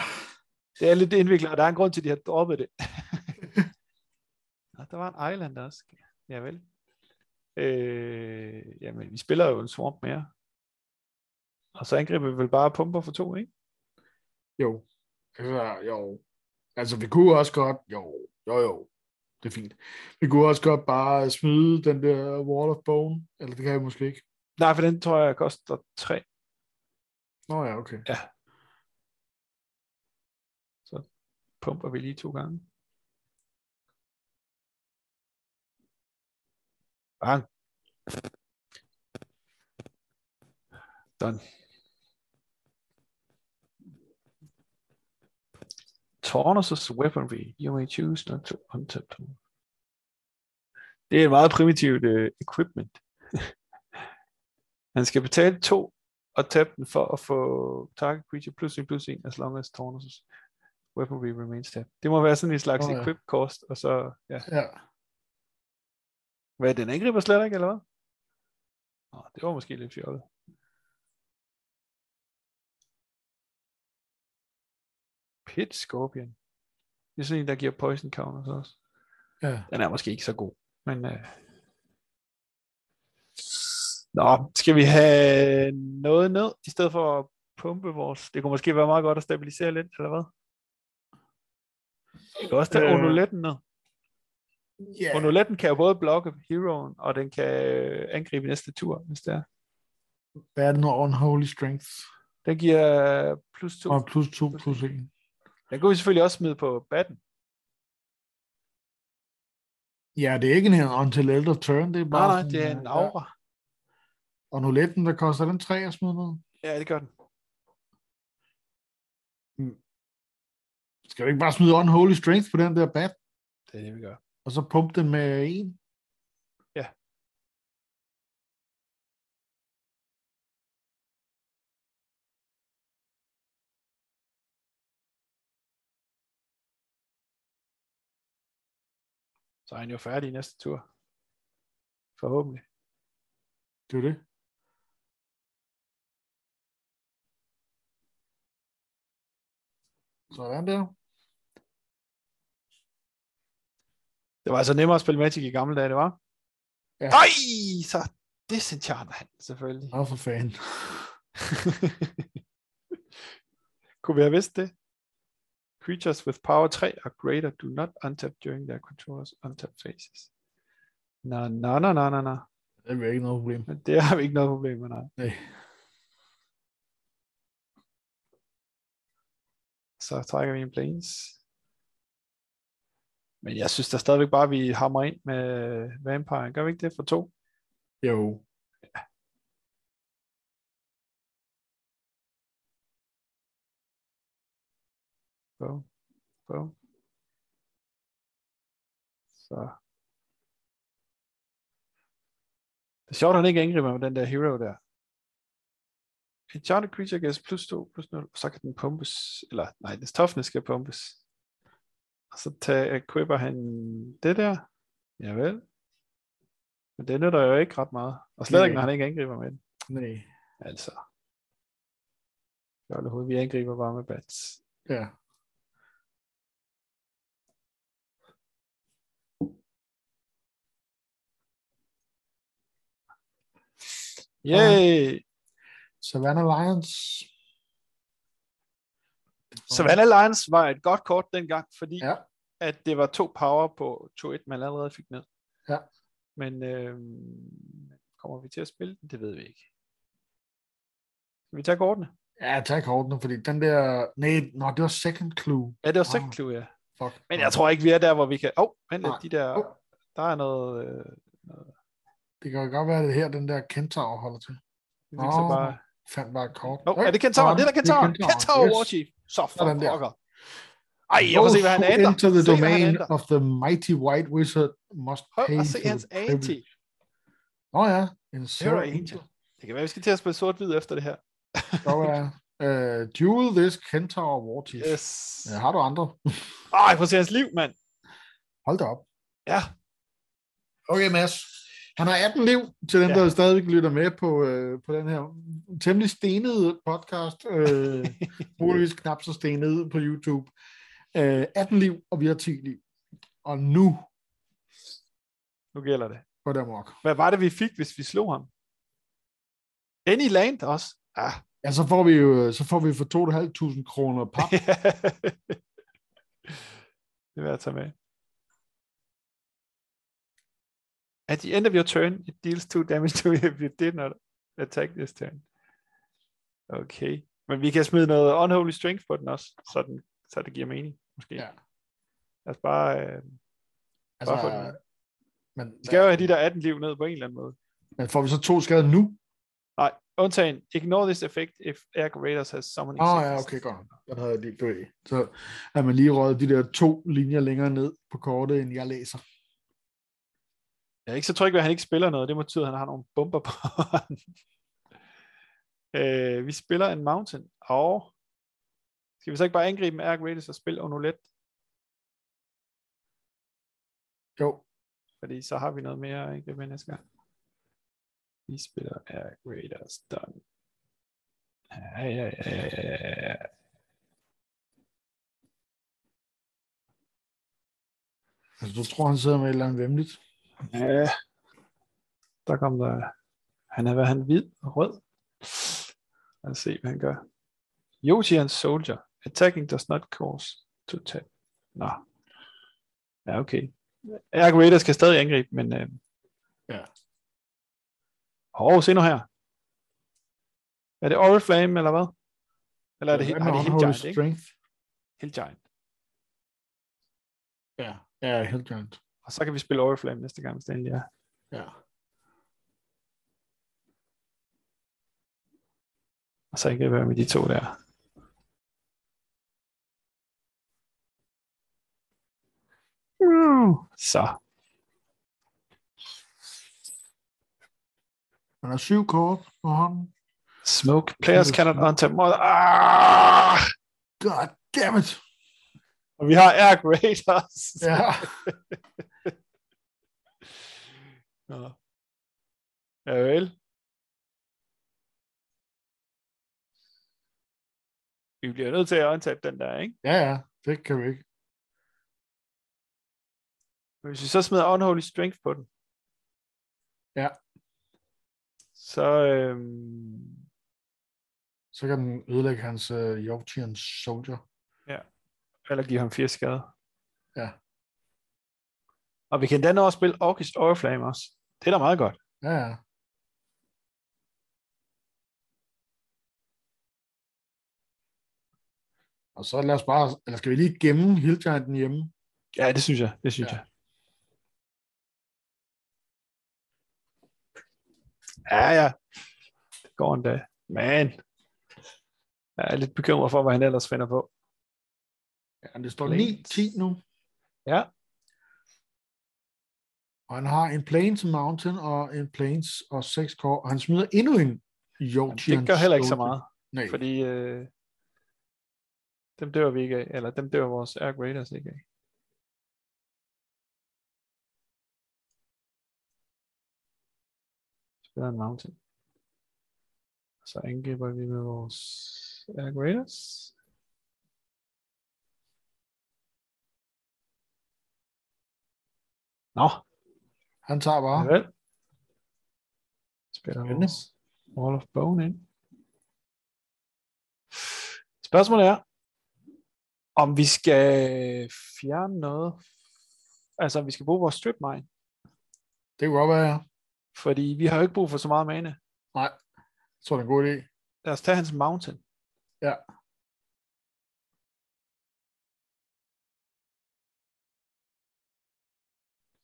Det er lidt indviklet, og der er en grund til, at de har droppet det. (laughs) Der var en island også. Ja vel. Øh, jamen, vi spiller jo en swamp mere. Og så angriber vi vel bare pumper for to, ikke? Jo. Altså, jo. Altså, vi kunne også godt, jo, jo, jo, det er fint. Vi kunne også godt bare smide den der Wall of Bone, eller det kan jeg måske ikke. Nej, for den tror jeg koster tre. Nå ja, okay. Ja. Så pumper vi lige to gange. Bang. Done. Tornus' weaponry. You may choose not to untap them. Det er et meget primitivt uh, equipment. (laughs) Han skal betale to og tabe den for at få target creature plus en plus en, as long as Tornus' weaponry remains tapped. Det må være sådan en slags oh, ja. equip cost, og så, ja. Ja. Hvad, den angriber slet ikke, eller hvad? Nå, det var måske lidt fjollet. Pit Scorpion. Det er sådan en, der giver poison counters også. Ja. Den er måske ikke så god, men... Øh... Nå, skal vi have noget ned, i stedet for at pumpe vores... Det kunne måske være meget godt at stabilisere lidt, eller hvad? Vi kan også tage øh... onuletten ned. Ja. Onuletten kan jo både blokke heroen, og den kan øh, angribe næste tur, hvis det er. Hvad er det nu? Unholy Strength. Den giver plus to. Og plus 2 plus 1. Den kunne vi selvfølgelig også smide på batten. Ja, det er ikke en until of turn. Det er bare Nej, sådan, det er øh, en aura. Ja. Og nuletten, der koster den 3 at smide ned. Ja, det gør den. Skal du ikke bare smide Unholy Strength på den der bat, Det er det, vi gør. Og så pumpe den med en? Ja. Så er han jo færdig i næste tur. Forhåbentlig. Det er det. Sådan der. Det var altså nemmere at spille Magic i gamle dage, det var. Ja. Nej, så disenchanter han selvfølgelig. Nå for fanden. (laughs) Kunne vi have vidst det? Creatures with power 3 or greater do not untap during their controllers untap phases. Nå, nå, nå, nå, nå, nå. Det er ikke noget problem. Det har vi ikke noget problem med, nej. Nej. Så trækker vi en planes. Men jeg synes da stadigvæk bare, at vi hammer ind med Vampire. Gør vi ikke det for to? Jo. Bum. Bum. Så. Det er sjovt, at han ikke angriber med den der hero der. Enchanted creature gets plus 2, plus 0, og så kan den pumpes, eller nej, dens toughness skal pumpes. Og så tager, equipper han det der. Javel. Men det nytter jo ikke ret meget. Og slet Nej. ikke, når han ikke angriber med den. Nej. Altså. Fjollet hoved, vi angriber bare med bats. Ja. Yay! Savannah Lions. Savannah Lions var et godt kort dengang, fordi Ja. at det var to power på 2-1, man allerede fik ned. Ja. Men øh, kommer vi til at spille den? Det ved vi ikke. Skal vi tage kortene? Ja, tag kortene, fordi den der... Nej, nå, det var second clue. Ja, det var Ah. second clue, ja. Fuck. Men jeg tror ikke, vi er der, hvor vi kan... Åh, oh, vent lidt, de der... Åh. Der er noget... Øh, Det kan jo godt være, at det her, den der Kentaur holder til. så Nå. bare... Fandt bare kort. Åh, oh, er det Kentaur? Det er der Kentaur! Kentaur yes. Warchief! Så for Sådan der. pokker. Ej, jeg må se, hvad han ændrer. Enter the Se, domain of the mighty white wizard must pay at se for hans anti. Nå ja, en Zero Angel. Det kan være, vi skal til at spille sort-hvid efter det her. Så er uh, duel this Kentaur Warchief. Yes. Ja, har du andre? Ej, prøv at se hans liv, mand. Hold da op. Ja. Okay, Mads. Han har 18 liv til dem, Ja. der stadigvæk lytter med på, øh, på den her temmelig stenede podcast. Øh, (laughs) muligvis knap så stenet på YouTube. Øh, 18 liv, og vi har 10 liv. Og nu Nu gælder det. det amok. Hvad var det, vi fik, hvis vi slog ham? Any land også? Ah, Ja, så får vi jo så får vi for 2.500 kroner pap. (laughs) det vil jeg tage med. At the end of your turn, it deals two damage to you (laughs) if you did not attack this turn. Okay. Men vi kan smide noget unholy strength på den også, så, den, så det giver mening, måske. Ja. Lad os bare, øh, Altså, bare få den. men, Vi skal jo have de der 18 liv ned på en eller anden måde. men får vi så to skader nu? Nej, undtagen, ignore this effect if Air Raiders has summoning Åh oh, ja, okay, godt. Den havde jeg lige bevæget. Så er man lige røget de der to linjer længere ned på kortet, end jeg læser. Jeg er ikke så tryg ved, at han ikke spiller noget. Det må betyde, at han har nogle bomber på hånden. (laughs) øh, vi spiller en mountain, og skal vi så ikke bare angribe med Ark Raiders og spille Onolet? Jo, Fordi så har vi noget mere at angribe med næste gang. Vi spiller Ark Raiders done. Ja, ja, ja, ja, ja. altså du tror, han sidder med et eller andet vemmeligt. Ja. Der kom der... Han er, hvad han hvid og rød. Lad os se, hvad han gør. Yotian Soldier. Attacking does not cause to tap. Nå. Ja, okay. Erg Raiders kan stadig angribe, men... Øh... Ja. Åh, se nu her. Er det Oriflame, eller hvad? Eller er det, ja, med det er Hill Giant, ikke? Hill Giant. Ja, ja, helt giant. Og så kan vi spille Oriflame næste gang, hvis det endelig er. Ja. Og så kan være med de to der. Så. Han har syv kort på hånden. Smoke. Players cannot untap more. Ah! God damn it. Og vi har Air Raiders. Ja. (laughs) Nå. Ja vel. Vi bliver nødt til at untape den der, ikke? ja, ja, det kan vi ikke. Hvis vi så smider Unholy Strength på den. Ja. Så, øhm, Så kan den ødelægge hans uh, Yorkshire Soldier. eller give ham fire skader. Ja. Og vi kan den også spille August Oriflame også. Det er da meget godt. Ja, ja. Og så lad os bare, eller skal vi lige gemme Hill Gianten hjemme? Ja, det synes jeg. Det synes Ja. jeg. Ja, ja. Det går endda. Men jeg er lidt bekymret for, hvad han ellers finder på. Ja, det står Plains. 9-10 nu. Ja, Og han har en Plains Mountain og en Plains og 6 kort. Og han smider endnu en Yorkshire det gør heller ikke så meget. Nej, Fordi øh, dem dør vi ikke af. Eller dem dør vores Air Raiders ikke af. Spiller en mountain. Så angriber vi med vores Air Raiders. Nå, han tager bare. ja. vel. Spiller Spændende. Wall of Bone ind. Spørgsmålet er, om vi skal fjerne noget, altså om vi skal bruge vores strip mine, Det kunne godt være, ja. fordi vi har jo ikke brug for så meget mana. Nej, jeg tror, det er en god idé. Lad os tage hans mountain. Ja.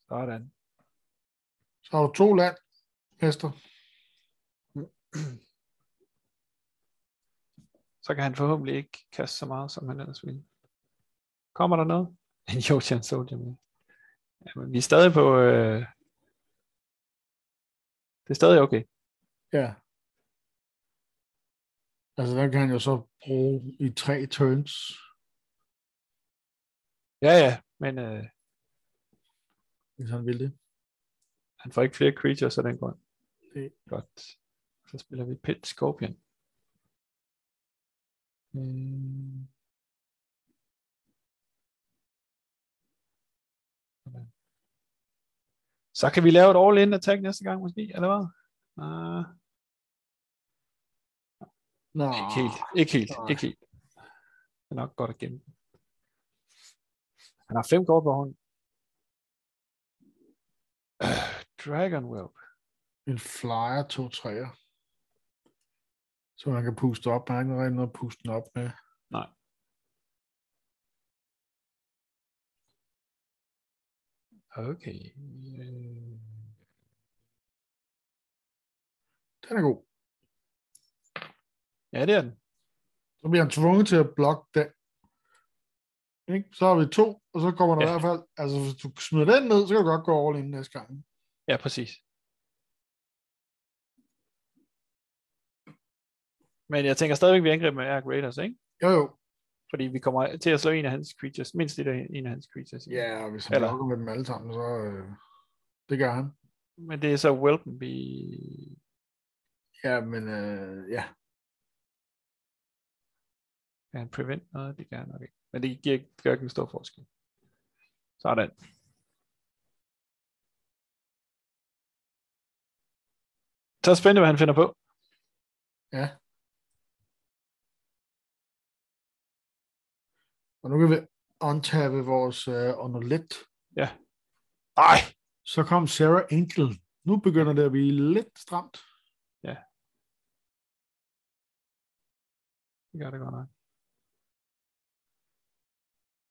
Sådan. Så har du to land, Mester. Så kan han forhåbentlig ikke kaste så meget, som han ellers ville. Kommer der noget? (laughs) En Yotian Soldier med. Ja, men vi er stadig på... Øh... Det er stadig okay. Ja. Altså, den kan han jo så bruge i tre turns. Ja, ja, men øh, hvis han vil det. Han får ikke flere creatures af den grund. Det- Godt. Så spiller vi Pit Scorpion. Mm. Så kan vi lave et all-in attack næste gang måske, eller hvad? Uh, Nå, Ikke helt, ikke helt, Nej. ikke helt. Det er nok godt at gemme. Han har fem kort på hånden. Uh, Dragon Whelp. en flyer, to træer. Så man kan puste op. Man har ikke rigtig noget at puste den op med. Nej. Okay. Den er god. Ja, det er den. Så bliver han tvunget til at blokke den. Ikke? Så har vi to, og så kommer der Ja. i hvert fald, altså hvis du smider den ned, så kan du godt gå all in næste gang. Ja, præcis. Men jeg tænker stadigvæk, at vi angriber med Ark Raiders, ikke? Jo jo. Fordi vi kommer til at slå en af hans creatures, mindst et af en af hans creatures. Ja, og hvis han Eller- med dem alle sammen, så øh, det gør han. Men det er så vi... Ja, men øh, ja. Kan han prevent noget? Det kan han nok ikke. Men det giver, ikke- gør ikke en stor forskel. Sådan. Så er spændende, hvad han finder på. Ja. Og nu kan vi untappe vores øh, onolet. Ej! Så kom Sarah Angel. Nu begynder det at blive lidt stramt. Det gør det godt nok.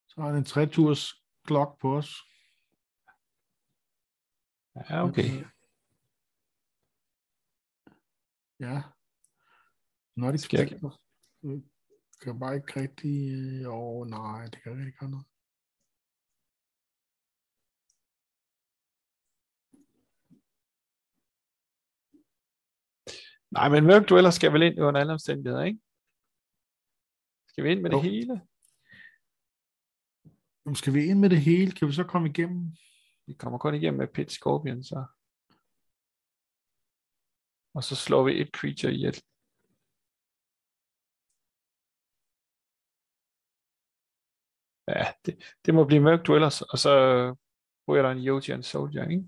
Så har han en 3-turs klok på os. Ja, okay. Ja. Det Skal jeg- kan bare ikke rigtig... Åh, oh, nej, det kan ikke gøre noget. Nej, men Mørk Dweller skal vel ind under alle omstændigheder, ikke? Skal vi ind med Jo. det hele? Nu skal vi ind med det hele. Kan vi så komme igennem? Vi kommer kun igennem med Pit Scorpion, så. Og så slår vi et creature ihjel. Ja, det, det må blive Mørk Dwellers, og så ryger der en en Soldier, ikke?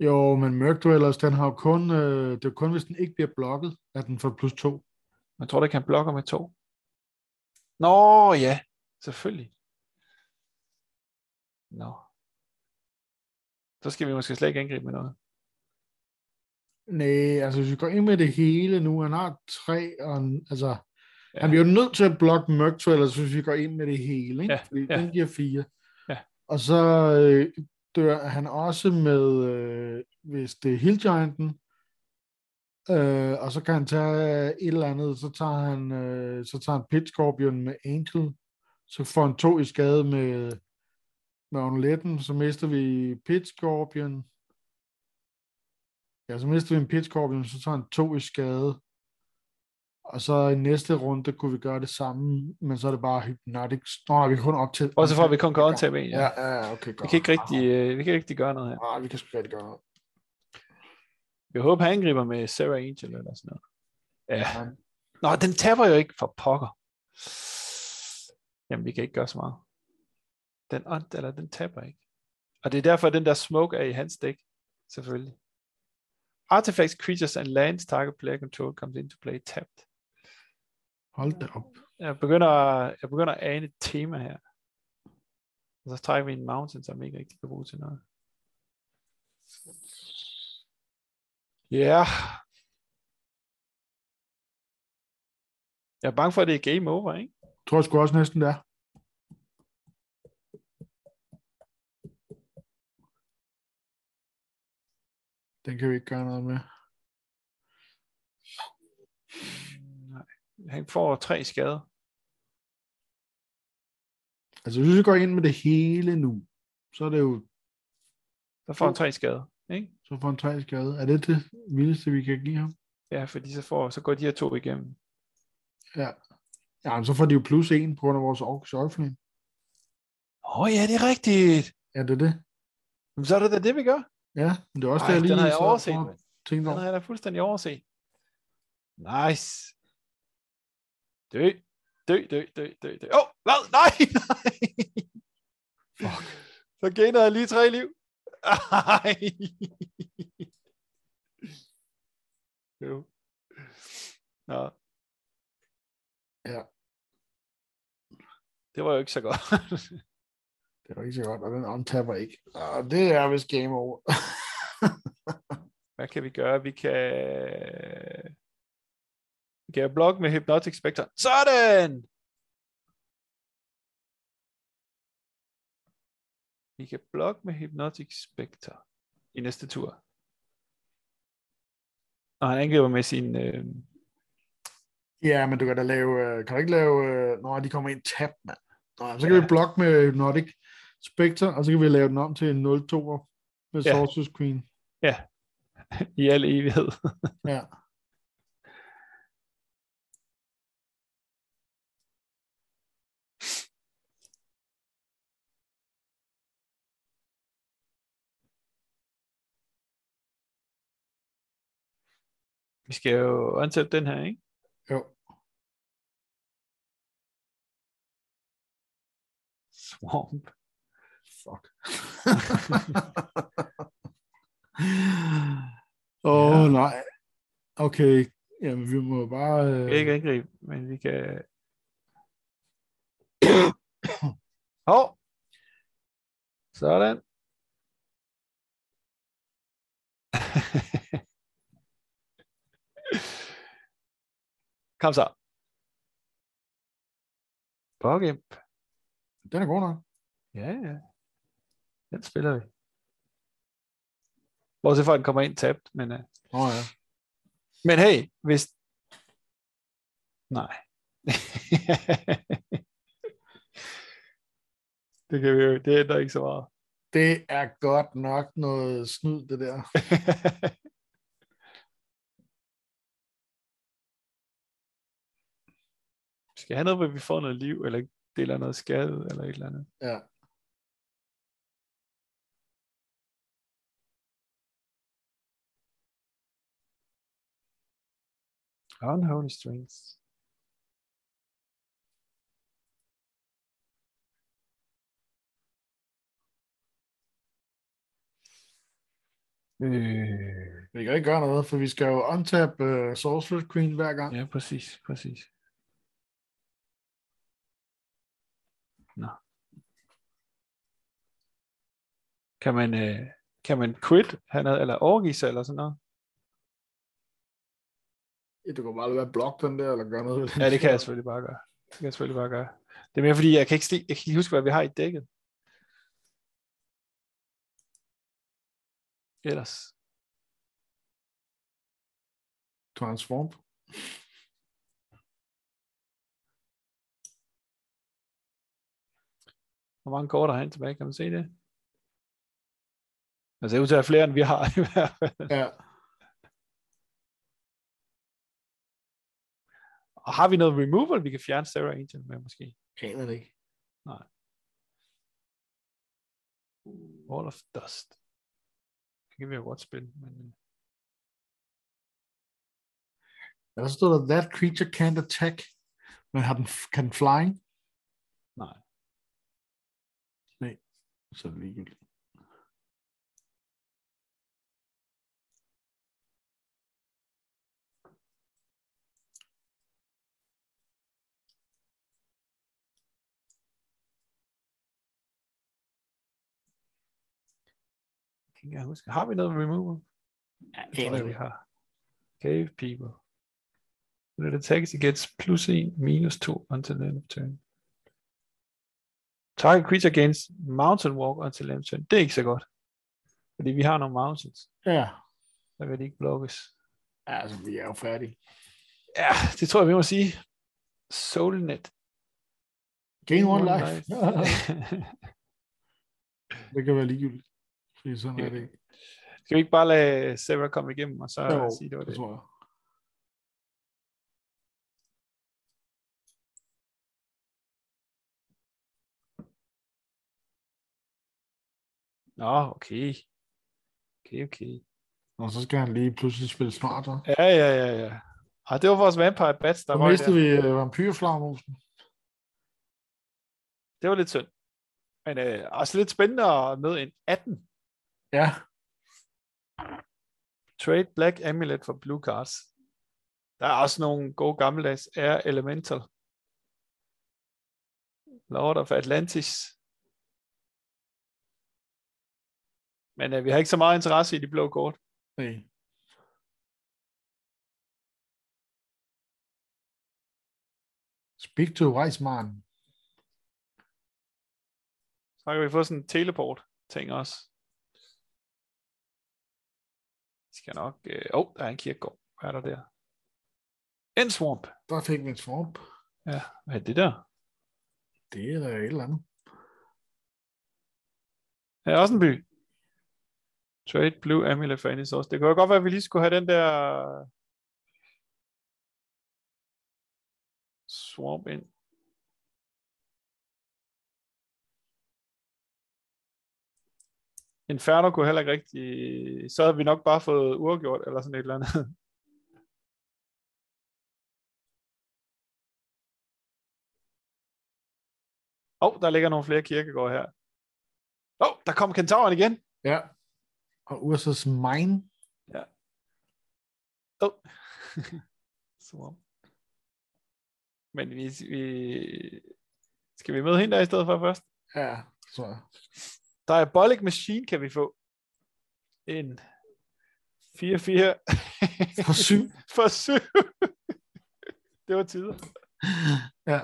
Jo, men Mørk Dwellers, den har jo kun... Øh, det er kun, hvis den ikke bliver blokket, at den får plus to. Man tror, det kan blokke med to. Nå, ja. Selvfølgelig. Nå. Så skal vi måske slet ikke angribe med noget. Nej, altså hvis vi går ind med det hele nu, han har tre, og altså, Ja. han bliver jo nødt til at blokke Mørk Dwellers, hvis vi går ind med det hele, ikke? Ja, Fordi ja. den giver fire. Ja. Og så øh, dør han også med, øh, hvis det er Hill Gianten, øh, og så kan han tage et eller andet, så tager han, øh, så tager han Pit Scorpion med Angel, så får han to i skade med, med Onuletten, så mister vi Pit Scorpion, Ja, så mister vi en Pit Scorpion, så tager han to i skade. Og så i næste runde kunne vi gøre det samme, men så er det bare Hypnotic. Nå, nej, vi kan kun op til... Og så får vi kun godt til en, ja. Ja, ja, okay, Vi godt. kan ikke rigtig, øh, vi kan ikke rigtig gøre noget her. Nej, vi kan sgu ikke rigtig gøre noget. Jeg håber, han angriber med Sarah Angel eller sådan noget. Ja. Ja. Nå, den taber jo ikke for pokker. Jamen, vi kan ikke gøre så meget. Den, eller den taber ikke. Og det er derfor, at den der smoke er i hans dæk. Selvfølgelig. Artifacts, creatures and lands target player control comes into play tapped. Hold da op. Jeg begynder, jeg begynder at ane et tema her. Og så trækker vi en mountain, som ikke rigtig kan bruge til noget. Ja. Yeah. Jeg er bange for, at det er game over, ikke? Tror jeg sgu også næsten det er. Den kan vi ikke gøre noget med. Nej. Han får tre skader. Altså, hvis vi går ind med det hele nu, så er det jo, Så får han tre skader. Ikke? så får han tre skade. Er det det vildeste, vi kan give ham? Ja, fordi så, får, så går de her to igennem. Ja. Ja, men så får de jo plus en på grund af vores Orks Orphan. Åh oh, ja, det er rigtigt. Ja, det er det. Men så er det da det, vi gør. Ja, men det er også Ej, det, jeg lige den har jeg overset, mand. tænkte Den har jeg da fuldstændig overset. Nice. Dø. Dø, dø, dø, dø, dø. Åh, oh, hvad? Nej, (laughs) nej. Fuck. Så gainer jeg lige tre liv. Ej. Jo. Nå, Ja, det var jo ikke så godt. (laughs) det ikke så godt, og den untapper ikke. Og det er vist game over. (laughs) Hvad kan vi gøre? Vi kan... Vi kan blok med Hypnotic Spectre. Sådan! Vi kan blokke med Hypnotic Spectre i næste tur. Og han angriber med sin... Øh... ja, men du kan da lave, øh, kan du ikke lave, øh, når de kommer ind tab, mand. Nå, så kan Ja. vi blokke med Hypnotic Spectre, og så kan vi lave den om til en 0-2'er med Ja. Sorcerer's Queen. Ja, (laughs) i al evighed. (laughs) Ja. Vi skal jo ansætte den her, ikke? Jo. Swamp. Fuck. (laughs) Åh, oh, Ja. nej. Okay. Jamen, vi må bare... Vi Øh... kan ikke angribe, men vi kan... (coughs) Hov! Sådan. (laughs) Kom så. Bogimp. Den er god nok. Ja, ja. Den spiller vi. Bortset fra, at den kommer ind tabt, men. Åh oh, ja. men hey, hvis... Nej. (laughs) det kan vi jo, det ændrer ikke så meget. Det er godt nok noget snyd, det der. (laughs) Skal have noget, hvor vi får noget liv, eller deler noget skade, eller et eller andet? Ja. Unholy strings. Øh, Vi kan ikke gøre noget, for vi skal jo untap uh, Sorcerer's Queen hver gang. ja, præcis, præcis. Nå. Kan man, øh, kan man quit, han er, eller overgive sig, eller sådan noget? Du kan bare lade være blok den der, eller gøre noget. ved den. Ja, det kan jeg selvfølgelig bare gøre. Det kan jeg selvfølgelig bare gøre. Det er mere fordi, jeg kan ikke, sti- jeg kan ikke huske, hvad vi har i dækket. Ellers. Transform. Hvor mange kort har han tilbage? Kan man se det? Altså, det er flere, end vi har i hvert fald. Ja. Og har vi noget removal, vi kan fjerne Sarah Angel med måske? Aner det ikke. Wall of Dust. Det kan vi jo godt spille, men... øh, der står der, that creature can't attack. Men har den, kan den flying? Nej. Nej, så er det ligegyldigt. Kan ikke huske. Har vi noget removal? Ja, Jeg tror, det, vi har. Cave People. When it attacks, it gets plus 1, minus 2 until the end of turn. Target creature gains mountain walk until end of turn. Det er ikke så godt. Fordi vi har nogle mountains. Ja. Der vil de ikke blokkes. ja, altså, vi er jo færdige. Ja, det tror jeg, vi må sige. Soulnet. Gain one One life. life. (laughs) (laughs) det kan være ligegyldigt. Fordi sådan er det ikke. Skal vi ikke bare lade Sarah komme igennem, og så Jo, sige, det var det det? tror jeg. Nå, okay. Okay, okay. Og så skal han lige pludselig spille smart, så. Ja, ja, ja, ja. Ej, det var vores Vampire Bats, der Så var mistede der. vi uh, vampyrflagmusen. Det var lidt synd. Men øh, også lidt spændende at møde en 18. Ja, Trade Black Amulet for Blue Cards. Der er også nogle gode gammeldags Air Elemental. Lord of Atlantis. Men øh, vi har ikke så meget interesse i de blå kort. Nej. Speak to wise man. Så kan vi få sådan en teleport ting også. Skal nok... Åh, øh, oh, der er en kirkegård. Hvad er der der? En swamp. Der fik vi en swamp. Ja, hvad er det der? Det er da et eller andet. Her er også en by. Trade Blue Amulet for source. Det kunne jo godt være, at vi lige skulle have den der swamp ind. Inferno kunne heller ikke rigtig... Så havde vi nok bare fået uafgjort, eller sådan et eller andet. Åh, oh, der ligger nogle flere kirkegårde her. Åh, oh, der kom kentauren igen. Ja. Og Ursus Mine. Ja. Oh. Som (laughs) Men vi, vi... Skal vi møde hende der i stedet for først? Ja, så jeg. Diabolic Machine kan vi få. En 4-4. For syv. (laughs) For syv. (laughs) det var tider. Ja.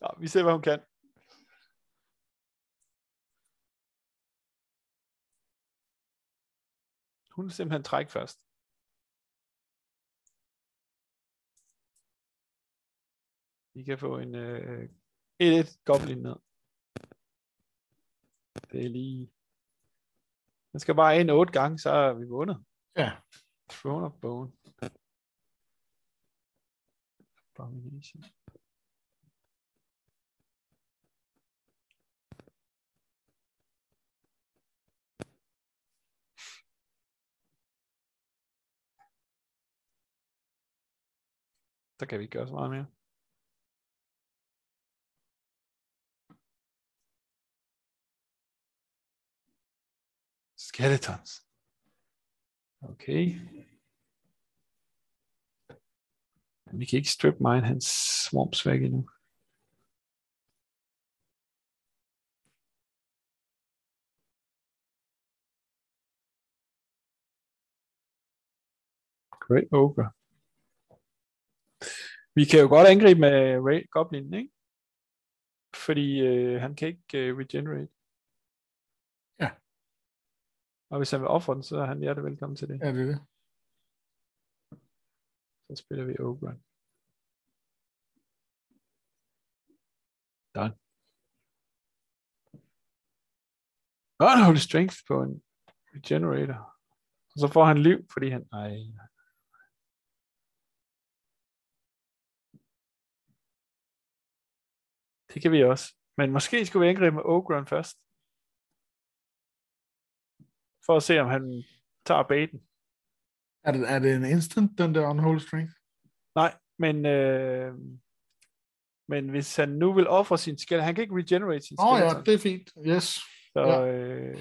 Nå, vi ser, hvad hun kan. Hun er simpelthen træk først. Vi kan få en øh, 1-1 goblin ned. Det er lige... Den skal bare ind otte gange, så er vi vundet. Ja. Throne of Bone. Abomination. Der kan vi ikke gøre så meget mere. Skeletons. Okay. Men vi kan ikke strip mine hans swamps væk endnu. Great Ogre. Vi kan jo godt angribe med Ray Goblin, ikke? Fordi øh, han kan ikke øh, regenerate. Og hvis han vil ofre den, så er han hjertelig velkommen til det. Ja, det er det. Så spiller vi Ogre. Done. Unholy strength på en regenerator. Og så får han liv, fordi han... Nej, Det kan vi også. Men måske skulle vi angribe med Ogren først. For at se, om han tager baiten. Er det, er det en instant, den der unholy strength? Nej, men, øh, men hvis han nu vil ofre sin skeleton, han kan ikke regenerate sin Åh oh, skeleton. ja, det er fint. Yes. Så, ja. øh,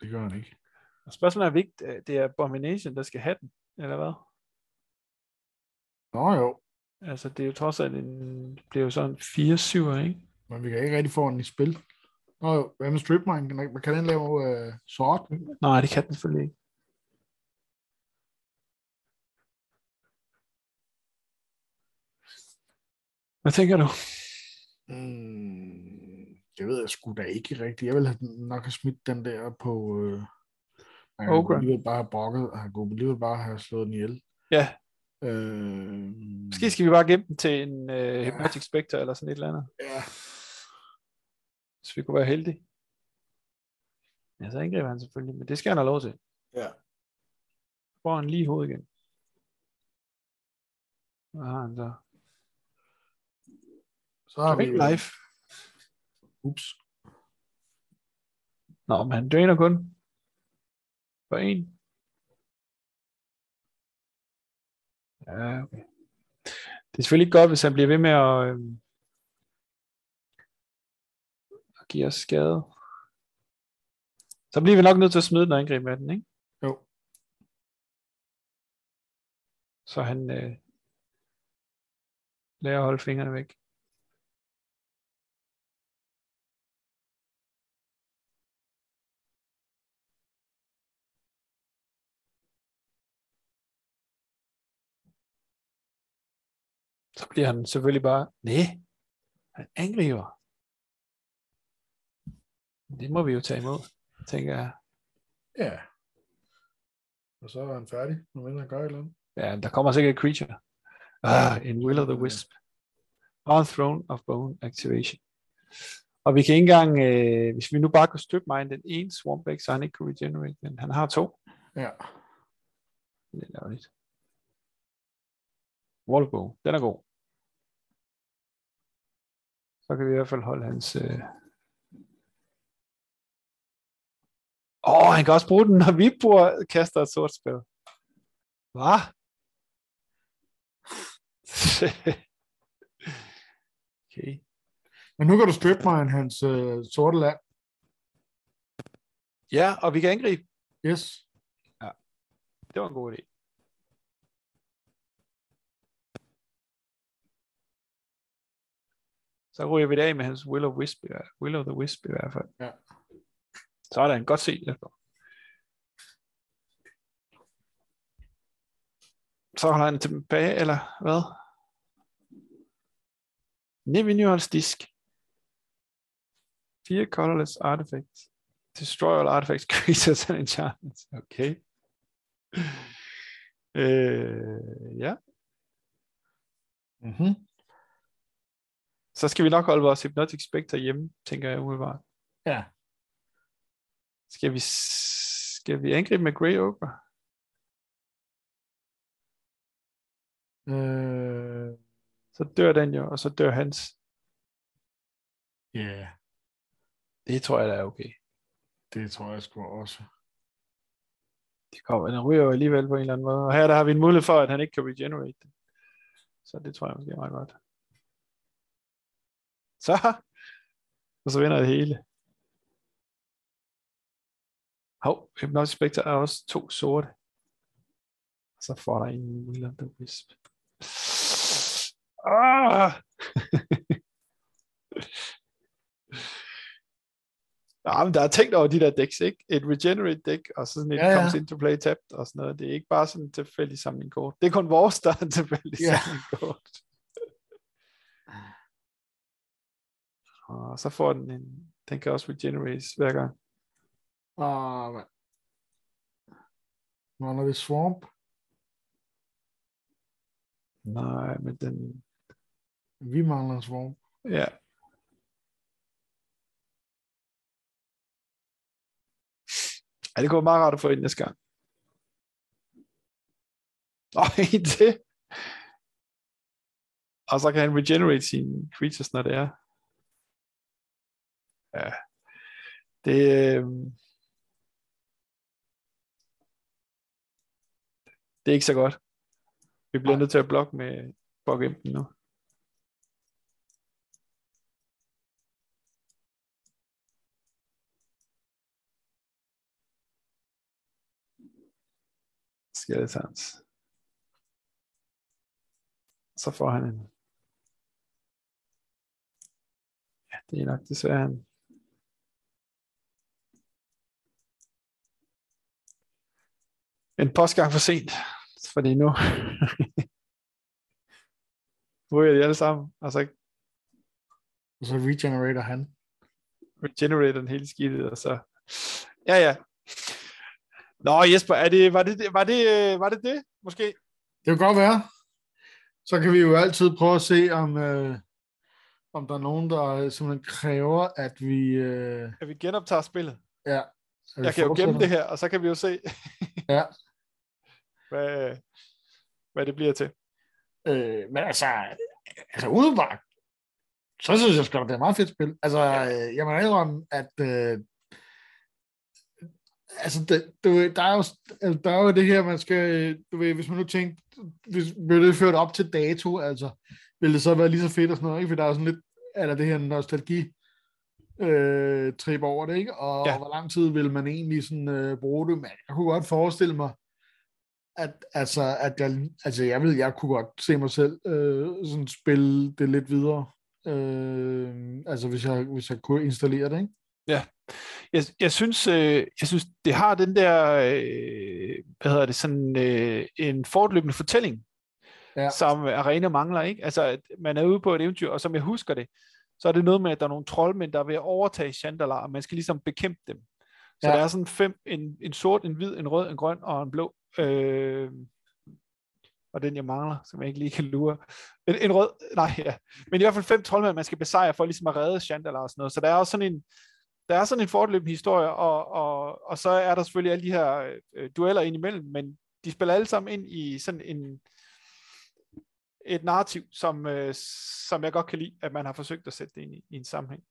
Det gør han ikke. og spørgsmålet er vigtigt, det er Abomination, der skal have den, eller hvad? Nå jo, Altså, det er jo trods alt en, det bliver jo sådan 4-7, ikke? men vi kan ikke rigtig få den i spil. Nå jo, hvad med strip mine? Kan, kan den lave uh, sort? Nej, det kan den selvfølgelig ikke. Hvad tænker du? Mm, det ved jeg sgu da ikke rigtigt. Jeg ville have nok have smidt den der på... Øh, man kunne Ogre. alligevel bare have brokket, han kunne alligevel bare have slået den ihjel. Ja, Øh, måske skal vi bare gemme den til en uh, Hypnotic Spectre eller sådan et eller andet. Ja, Så vi kunne være heldige. Ja, så angriber han selvfølgelig, men det skal han have lov til. ja. Får han lige hovedet igen. Hvad har han så? Så har vi... Great life. Ups. Nå, men han drainer kun for en. Ja, okay. Det er selvfølgelig ikke godt, hvis han bliver ved med at, øhm, at give os skade. Så bliver vi nok nødt til at smide den og angribe med den, ikke? Jo. Så han øh, lærer at holde fingrene væk. Så bliver han selvfølgelig bare, nej, han angriber. Det må vi jo tage imod, tænker jeg. Ja. Og så er han færdig, nu mindre han gør et eller andet. Ja, der kommer sikkert et creature. Ah, en Will of the Wisp. On Throne of Bone Activation. Og vi kan ikke engang, øh, hvis vi nu bare kunne støtte mig den ene Swampback, så han ikke kunne regenerate, men han har to. Ja. Det er lavligt. Wallbow, den er god. Så kan vi i hvert fald holde hans... Øh... Åh, oh, han kan også bruge den, når vi bruger, kaster et sort spil. Hvad? (laughs) okay. Men nu kan du støtte mig en hans øh, sorte land. Ja, og vi kan angribe. Yes. Det var en god idé. Så ryger vi det af med hans Will of, Wisp, Will of the Wisp i hvert fald. Ja. Så er der en godt set efter. Så holder han tilbage, eller hvad? Nevinjørens disk. Fire colorless artifacts. Destroy all artifacts, (laughs) creatures and enchantments. Okay. Øh, ja. Mm-hmm. Så skal vi nok holde vores Hypnotic Spectre hjemme, tænker jeg umiddelbart. Ja. Skal vi, skal vi angribe med Grey Ogre? Øh, Så dør den jo, og så dør hans. Ja, yeah, Det tror jeg da er okay. det tror jeg sgu også. Det kommer, den ryger jo alligevel på en eller anden måde. Og her der har vi en mulighed for, at han ikke kan regenerate det. Så det tror jeg måske er meget godt. Så. Og så vinder det hele. Hov, Hypnotic Spectre er også to sorte. Og så får der en Will of the Wisp. Ah! Ja, (laughs) men der er tænkt over de der decks, ikke? Et regenerate deck, og så sådan et ja. ja. comes into play tapped, og sådan noget. Det er ikke bare sådan en tilfældig samling kort. Det er kun vores, der er en tilfældig Ja. samling kort. Og så får den en, den kan også regenerates hver gang. Ah, hvad? Mangler vi Swamp? Nej, men den, Vi mangler en Swamp. ja. Ja, det går meget rart at få ind næste gang. Og (laughs) en til. Og så kan han regenerate sine creatures, når det er. Ja. Det, øh... det er ikke så godt. Vi bliver nødt til at blokke med Bogimpen nu. Skeletons. Så får han en. Ja, det er nok desværre han. En postgang for sent, fordi nu (laughs) ryger de alle sammen, og så Og så regenerator han. regenerator den hele skidtet, og så... Ja, ja. Nå Jesper, er det, var, det, var, det, øh, var det det, måske? Det kan godt være. Så kan vi jo altid prøve at se, om, øh, om der er nogen, der simpelthen kræver, at vi... Øh, At vi genoptager spillet? ja, Jeg kan jo gemme det her, og så kan vi jo se, Ja. (laughs) hvad, hvad det bliver til. Øh, men altså, altså udebart, så synes jeg sgu, det er et meget fedt spil. Altså, øh, jeg må indrømme, at øh, altså, det, du, der, er jo, altså, der er jo det her, man skal, du ved, hvis man nu tænkte, hvis blev det ført op til dato, altså, ville det så være lige så fedt og sådan noget, ikke? For der er jo sådan lidt, eller det her nostalgi øh, trip over det, ikke? Og ja. hvor lang tid vil man egentlig sådan øh, bruge det? Men jeg kunne godt forestille mig, at, altså, at jeg, altså jeg ved, jeg kunne godt se mig selv øh, sådan spille det lidt videre. Øh, altså hvis jeg, hvis jeg kunne installere det, ikke? Ja, jeg, jeg synes, øh, jeg synes, det har den der, øh, hvad hedder det, sådan øh, en fortløbende fortælling, ja. som Arena mangler, ikke? Altså, at man er ude på et eventyr, og som jeg husker det, så er det noget med, at der er nogle troldmænd, der er at overtage Chandala, og man skal ligesom bekæmpe dem. Så ja. der er sådan fem, en, en sort, en hvid, en rød, en grøn og en blå. Øh, og den jeg mangler, som jeg ikke lige kan lure. En, en rød, nej ja. Men i hvert fald fem troldmænd, man skal besejre for ligesom at redde Chandala og sådan noget. Så der er også sådan en, der er sådan en fortløbende historie, og, og, og så er der selvfølgelig alle de her øh, dueller indimellem, men de spiller alle sammen ind i sådan en, et narrativ, som, øh, som jeg godt kan lide, at man har forsøgt at sætte det ind i, i en sammenhæng.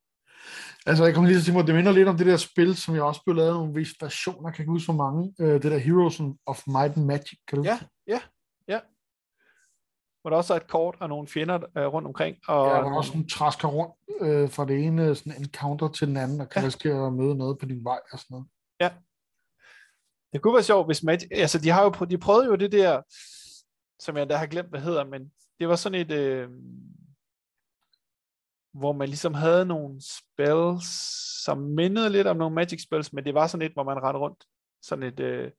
Altså, jeg kommer lige til at sige mig, det minder lidt om det der spil, som jeg også blev lavet nogle visse versioner, kan ikke huske hvor mange, øh, det der Heroes of Might and Magic, kan du Ja, ja, ja. Hvor der også er et kort og nogle fjender øh, rundt omkring. Og ja, der er også nogle træsker rundt øh, fra det ene sådan encounter til den anden, og kan ja. risikere at møde noget på din vej og sådan noget. Ja. Det kunne være sjovt, hvis Magic, altså de har jo de prøvede jo det der, som jeg da har glemt, hvad hedder, men det var sådan et, øh, hvor man ligesom havde nogle spells, som mindede lidt om nogle magic spells, men det var sådan et, hvor man rendte rundt. Sådan et øh,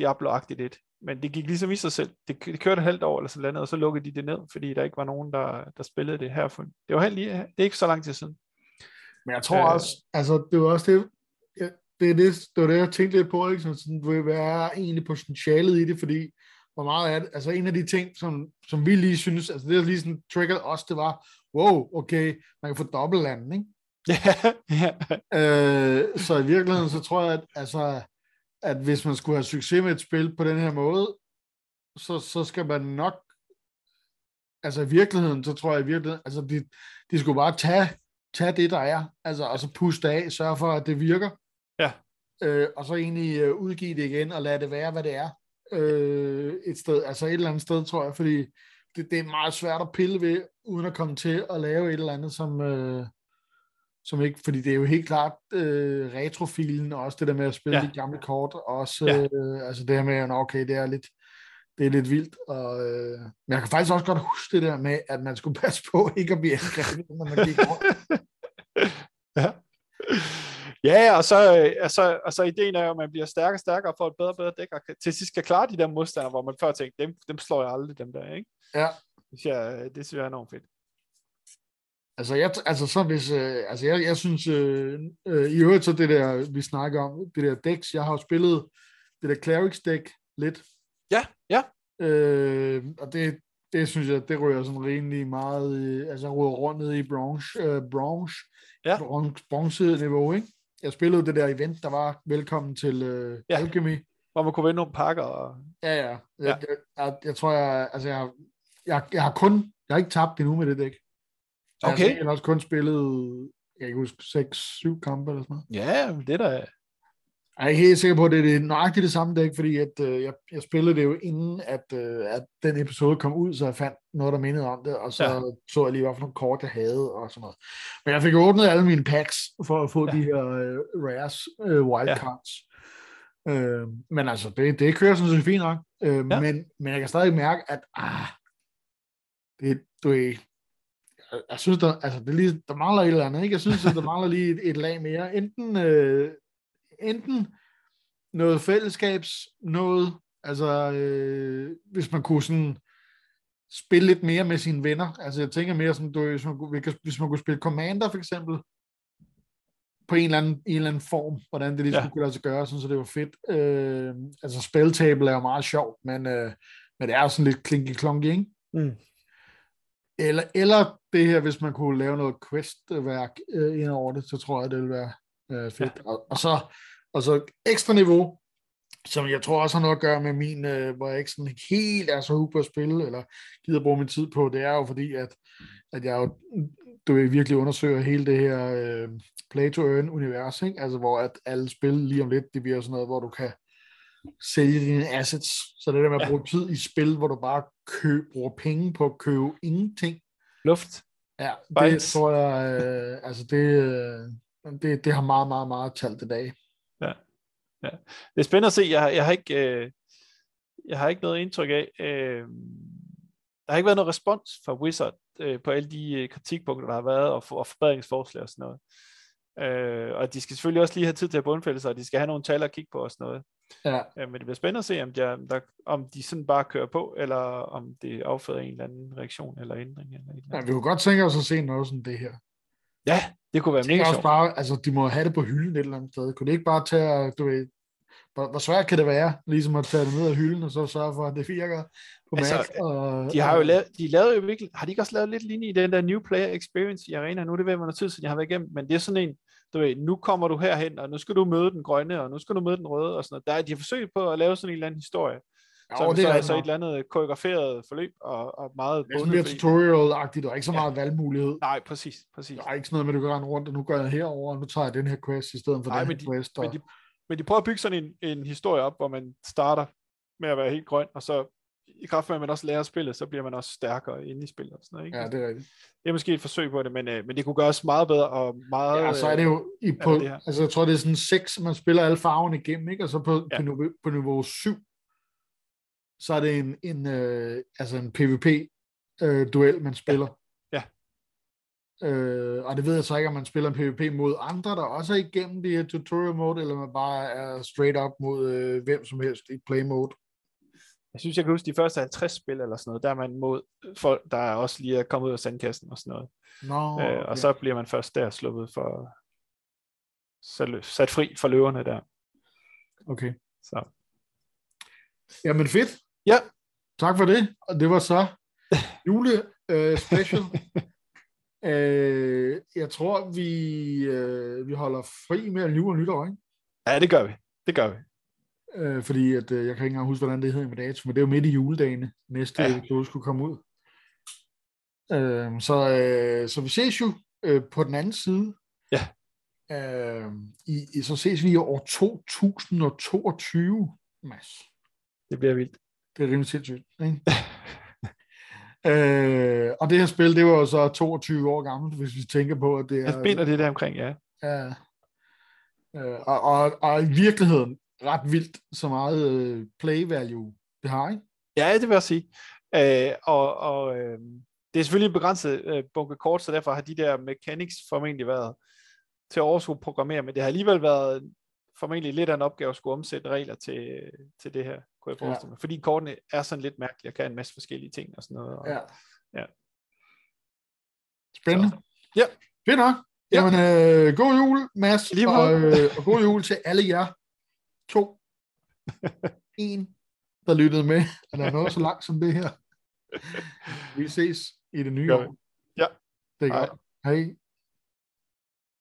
Diablo-agtigt et. Men det gik ligesom i sig selv. Det, det kørte halvt år eller sådan noget, og så lukkede de det ned, fordi der ikke var nogen, der, der spillede det her. For, det var helt lige, det er ikke så lang tid siden. Men jeg tror øh, også, altså det var også det, ja, det, er det, det var det, jeg tænkte lidt på, ikke? Sådan, sådan, hvad er egentlig potentialet i det, fordi hvor meget er det, altså en af de ting, som, som vi lige synes, altså det der lige sådan triggered os, det var, wow, okay, man kan få dobbeltlanden, ikke? Ja, øh, så i virkeligheden, så tror jeg, at, altså, at hvis man skulle have succes med et spil på den her måde, så, så skal man nok, altså i virkeligheden, så tror jeg i virkeligheden, altså de, de skulle bare tage, tage det, der er, altså, og så puste af, sørge for, at det virker. Ja. Øh, og så egentlig øh, udgive det igen, og lade det være, hvad det er. Øh, et sted, altså et eller andet sted, tror jeg, fordi det, det er meget svært at pille ved, uden at komme til at lave et eller andet, som, øh, som ikke, fordi det er jo helt klart øh, retrofilen, og også det der med at spille ja. de gamle kort, og også ja. øh, altså det her med, at okay, det er lidt, det er lidt vildt, og, øh, men jeg kan faktisk også godt huske det der med, at man skulle passe på ikke at blive angrebet, når man gik rundt. (laughs) ja. Ja, og så, øh, og, så, og så ideen er jo, at man bliver stærkere og stærkere og får et bedre og bedre dæk, og til sidst skal klare de der modstandere, hvor man før tænkte, dem, dem slår jeg aldrig, dem der, ikke? Ja. Det synes jeg, det synes jeg er enormt fedt. Altså, jeg, altså så hvis, øh, altså jeg, jeg synes, øh, øh, i øvrigt så det der, vi snakker om, det der decks, jeg har jo spillet det der Clerics deck lidt. Ja, ja. Øh, og det, det synes jeg, det rører sådan rimelig meget, øh, altså rører rundt ned i bronze, øh, bronze, ja. bronze niveau, ikke? Jeg spillede det der event, der var velkommen til øh, ja. Alchemy. Hvor man kunne vinde nogle pakker. Og... Ja, ja. Jeg, ja. Jeg, jeg, jeg, tror, jeg, altså jeg, jeg, jeg har kun, jeg har ikke tabt endnu med det dæk. Okay. Jeg har også kun spillet, jeg kan huske, 6-7 kampe eller sådan noget. Ja, det er da... Jeg er ikke helt sikker på, at det er nøjagtigt det samme dæk, fordi at, øh, jeg, jeg spillede det jo inden, at, øh, at den episode kom ud, så jeg fandt noget, der mindede om det, og så ja. så jeg lige, nogle kort, jeg havde, og sådan noget. Men jeg fik åbnet alle mine packs, for at få ja. de her øh, rares, øh, wildcards. Ja. Øh, men altså, det, det kører sådan set fint nok. Øh, ja. men, men jeg kan stadig mærke, at ah, det, du er, jeg, jeg synes, der, altså, det lige, der mangler et eller andet. Ikke? Jeg synes, at (laughs) der mangler lige et, et lag mere. Enten øh, enten noget fællesskabs, noget, altså øh, hvis man kunne sådan spille lidt mere med sine venner, altså jeg tænker mere som, du, hvis, man, hvis man kunne spille Commander for eksempel, på en eller anden, en eller anden form, hvordan det lige ja. skulle kunne lade sig gøre, sådan, så det var fedt. Øh, altså spiltable er jo meget sjovt, men, øh, men det er jo sådan lidt klinky klonky, ikke? Mm. Eller, eller det her, hvis man kunne lave noget questværk øh, ind over det, så tror jeg, det ville være øh, fedt. Ja. Og, og, så, og så ekstra niveau, som jeg tror også har noget at gøre med min, øh, hvor jeg ikke sådan helt er så hooked på at spille, eller gider bruge min tid på, det er jo fordi, at, at jeg jo du virkelig undersøger hele det her øh, play to earn univers, ikke? altså hvor at alle spil lige om lidt, det bliver sådan noget, hvor du kan sælge dine assets, så det der med at bruge tid i spil, hvor du bare køb, bruger penge på at købe ingenting, luft, Ja, det Fights. tror jeg, øh, altså det, øh, det, det har meget, meget, meget talt i dag. Det er spændende at se. Jeg, har- jeg har ikke, øh, jeg har ikke noget indtryk af. Øh, der har ikke været noget respons fra Wizard øh, på alle de øh, kritikpunkter, der har været, og, og forbedringsforslag og sådan noget. Øh, og de skal selvfølgelig også lige have tid til at bundfælde sig, og de skal have nogle tal at kigge på og sådan noget. Ja, Øh, men det bliver spændende at se, om, der, der, om de sådan bare kører på, eller om det afføder en eller anden reaktion eller ændring. Eller eller ja, vi kunne godt tænke os at se noget sådan det her. ja, det kunne være mega også sjovt. bare, altså de må have det på hylden et eller andet sted. Kunne det ikke bare tage, du ved, hvor, hvor svært kan det være, ligesom at tage det ned af hylden, og så sørge for, at det virker på Altså, Mac? Og, De har jo lavet, de lavede jo virkelig, har de ikke også lavet lidt linje i den der New Player Experience i Arena? Nu er det ved noget tid siden, jeg har været igennem, men det er sådan en, du ved, nu kommer du herhen, og nu skal du møde den grønne, og nu skal du møde den røde, og sådan noget. Der er, de har forsøgt på at lave sådan en eller anden historie, ja, som det så er altså så et eller andet koreograferet forløb, og, og meget det er mere tutorial-agtigt, er ikke så Ja. meget valgmulighed. Nej, præcis, præcis. Der er ikke sådan noget med, at du kan rende rundt, og nu går jeg herover, og nu tager jeg den her quest i stedet for Nej, den her de- quest. Og... Men de, men de prøver at bygge sådan en, en historie op, hvor man starter med at være helt grøn, og så i kraft af, at man også lærer spillet, så bliver man også stærkere inde i spillet. Og sådan noget, ikke? Ja, det er rigtigt. Det er måske et forsøg på det, men, øh, men det kunne gøres meget bedre og meget... Ja, så er det jo i er på, det her? altså jeg tror det er sådan 6, man spiller alle farverne igennem, ikke? Og så på, Ja. på, niveau, på niveau 7, så er det en, en øh, altså en PvP øh, man spiller. Ja. Øh, og det ved jeg så ikke, om man spiller en PvP mod andre, der også er igennem det her tutorial mode, eller man bare er straight up mod øh, hvem som helst i play mode. Jeg synes, jeg kan huske de første 50 spil eller sådan noget, der er man mod folk, der er også lige er kommet ud af sandkassen og sådan noget. Nå, Okay. Øh, og så bliver man først der sluppet for sat fri for løverne der. okay. Så. Jamen fedt. Ja. Tak for det. Og det var så (laughs) jule øh, special. (laughs) øh, jeg tror, vi, øh, vi holder fri med jul og nytår, ikke? Ja, det gør vi. Det gør vi. Øh, fordi at, øh, jeg kan ikke engang huske, hvordan det hedder med dato, men det er jo midt i juledagene. Næste Ja. episode skulle komme ud. Øh, så, øh, så vi ses jo øh, på den anden side. Ja. Øh, i, i, så ses vi i år 2022, Mads. Det bliver vildt. Det er rimelig sindssygt, ikke? (laughs) øh, og det her spil, det var jo så 22 år gammelt, hvis vi tænker på, at det er... Jeg binder det der omkring, ja. Ja. Øh, og, og, og i virkeligheden ret vildt, så meget øh, play value det har, ikke? Ja, det vil jeg sige. Øh, og og øh, det er selvfølgelig en begrænset øh, bunke kort, så derfor har de der mechanics formentlig været til at overskue programmere, men det har alligevel været formentlig lidt af en opgave at skulle omsætte regler til, til det her, kunne jeg forestille mig. Fordi kortene er sådan lidt mærkelige og kan en masse forskellige ting og sådan noget. Og, Ja. Ja. Spændende. Så. Ja. Fedt nok. Ja. Jamen, øh, god jul, Mads, Lige og, øh, og god jul til alle jer to. (laughs) en, der lyttede med, og der er noget så langt som det her. Vi ses i det nye Gør år. Ja. Det er godt. Hej.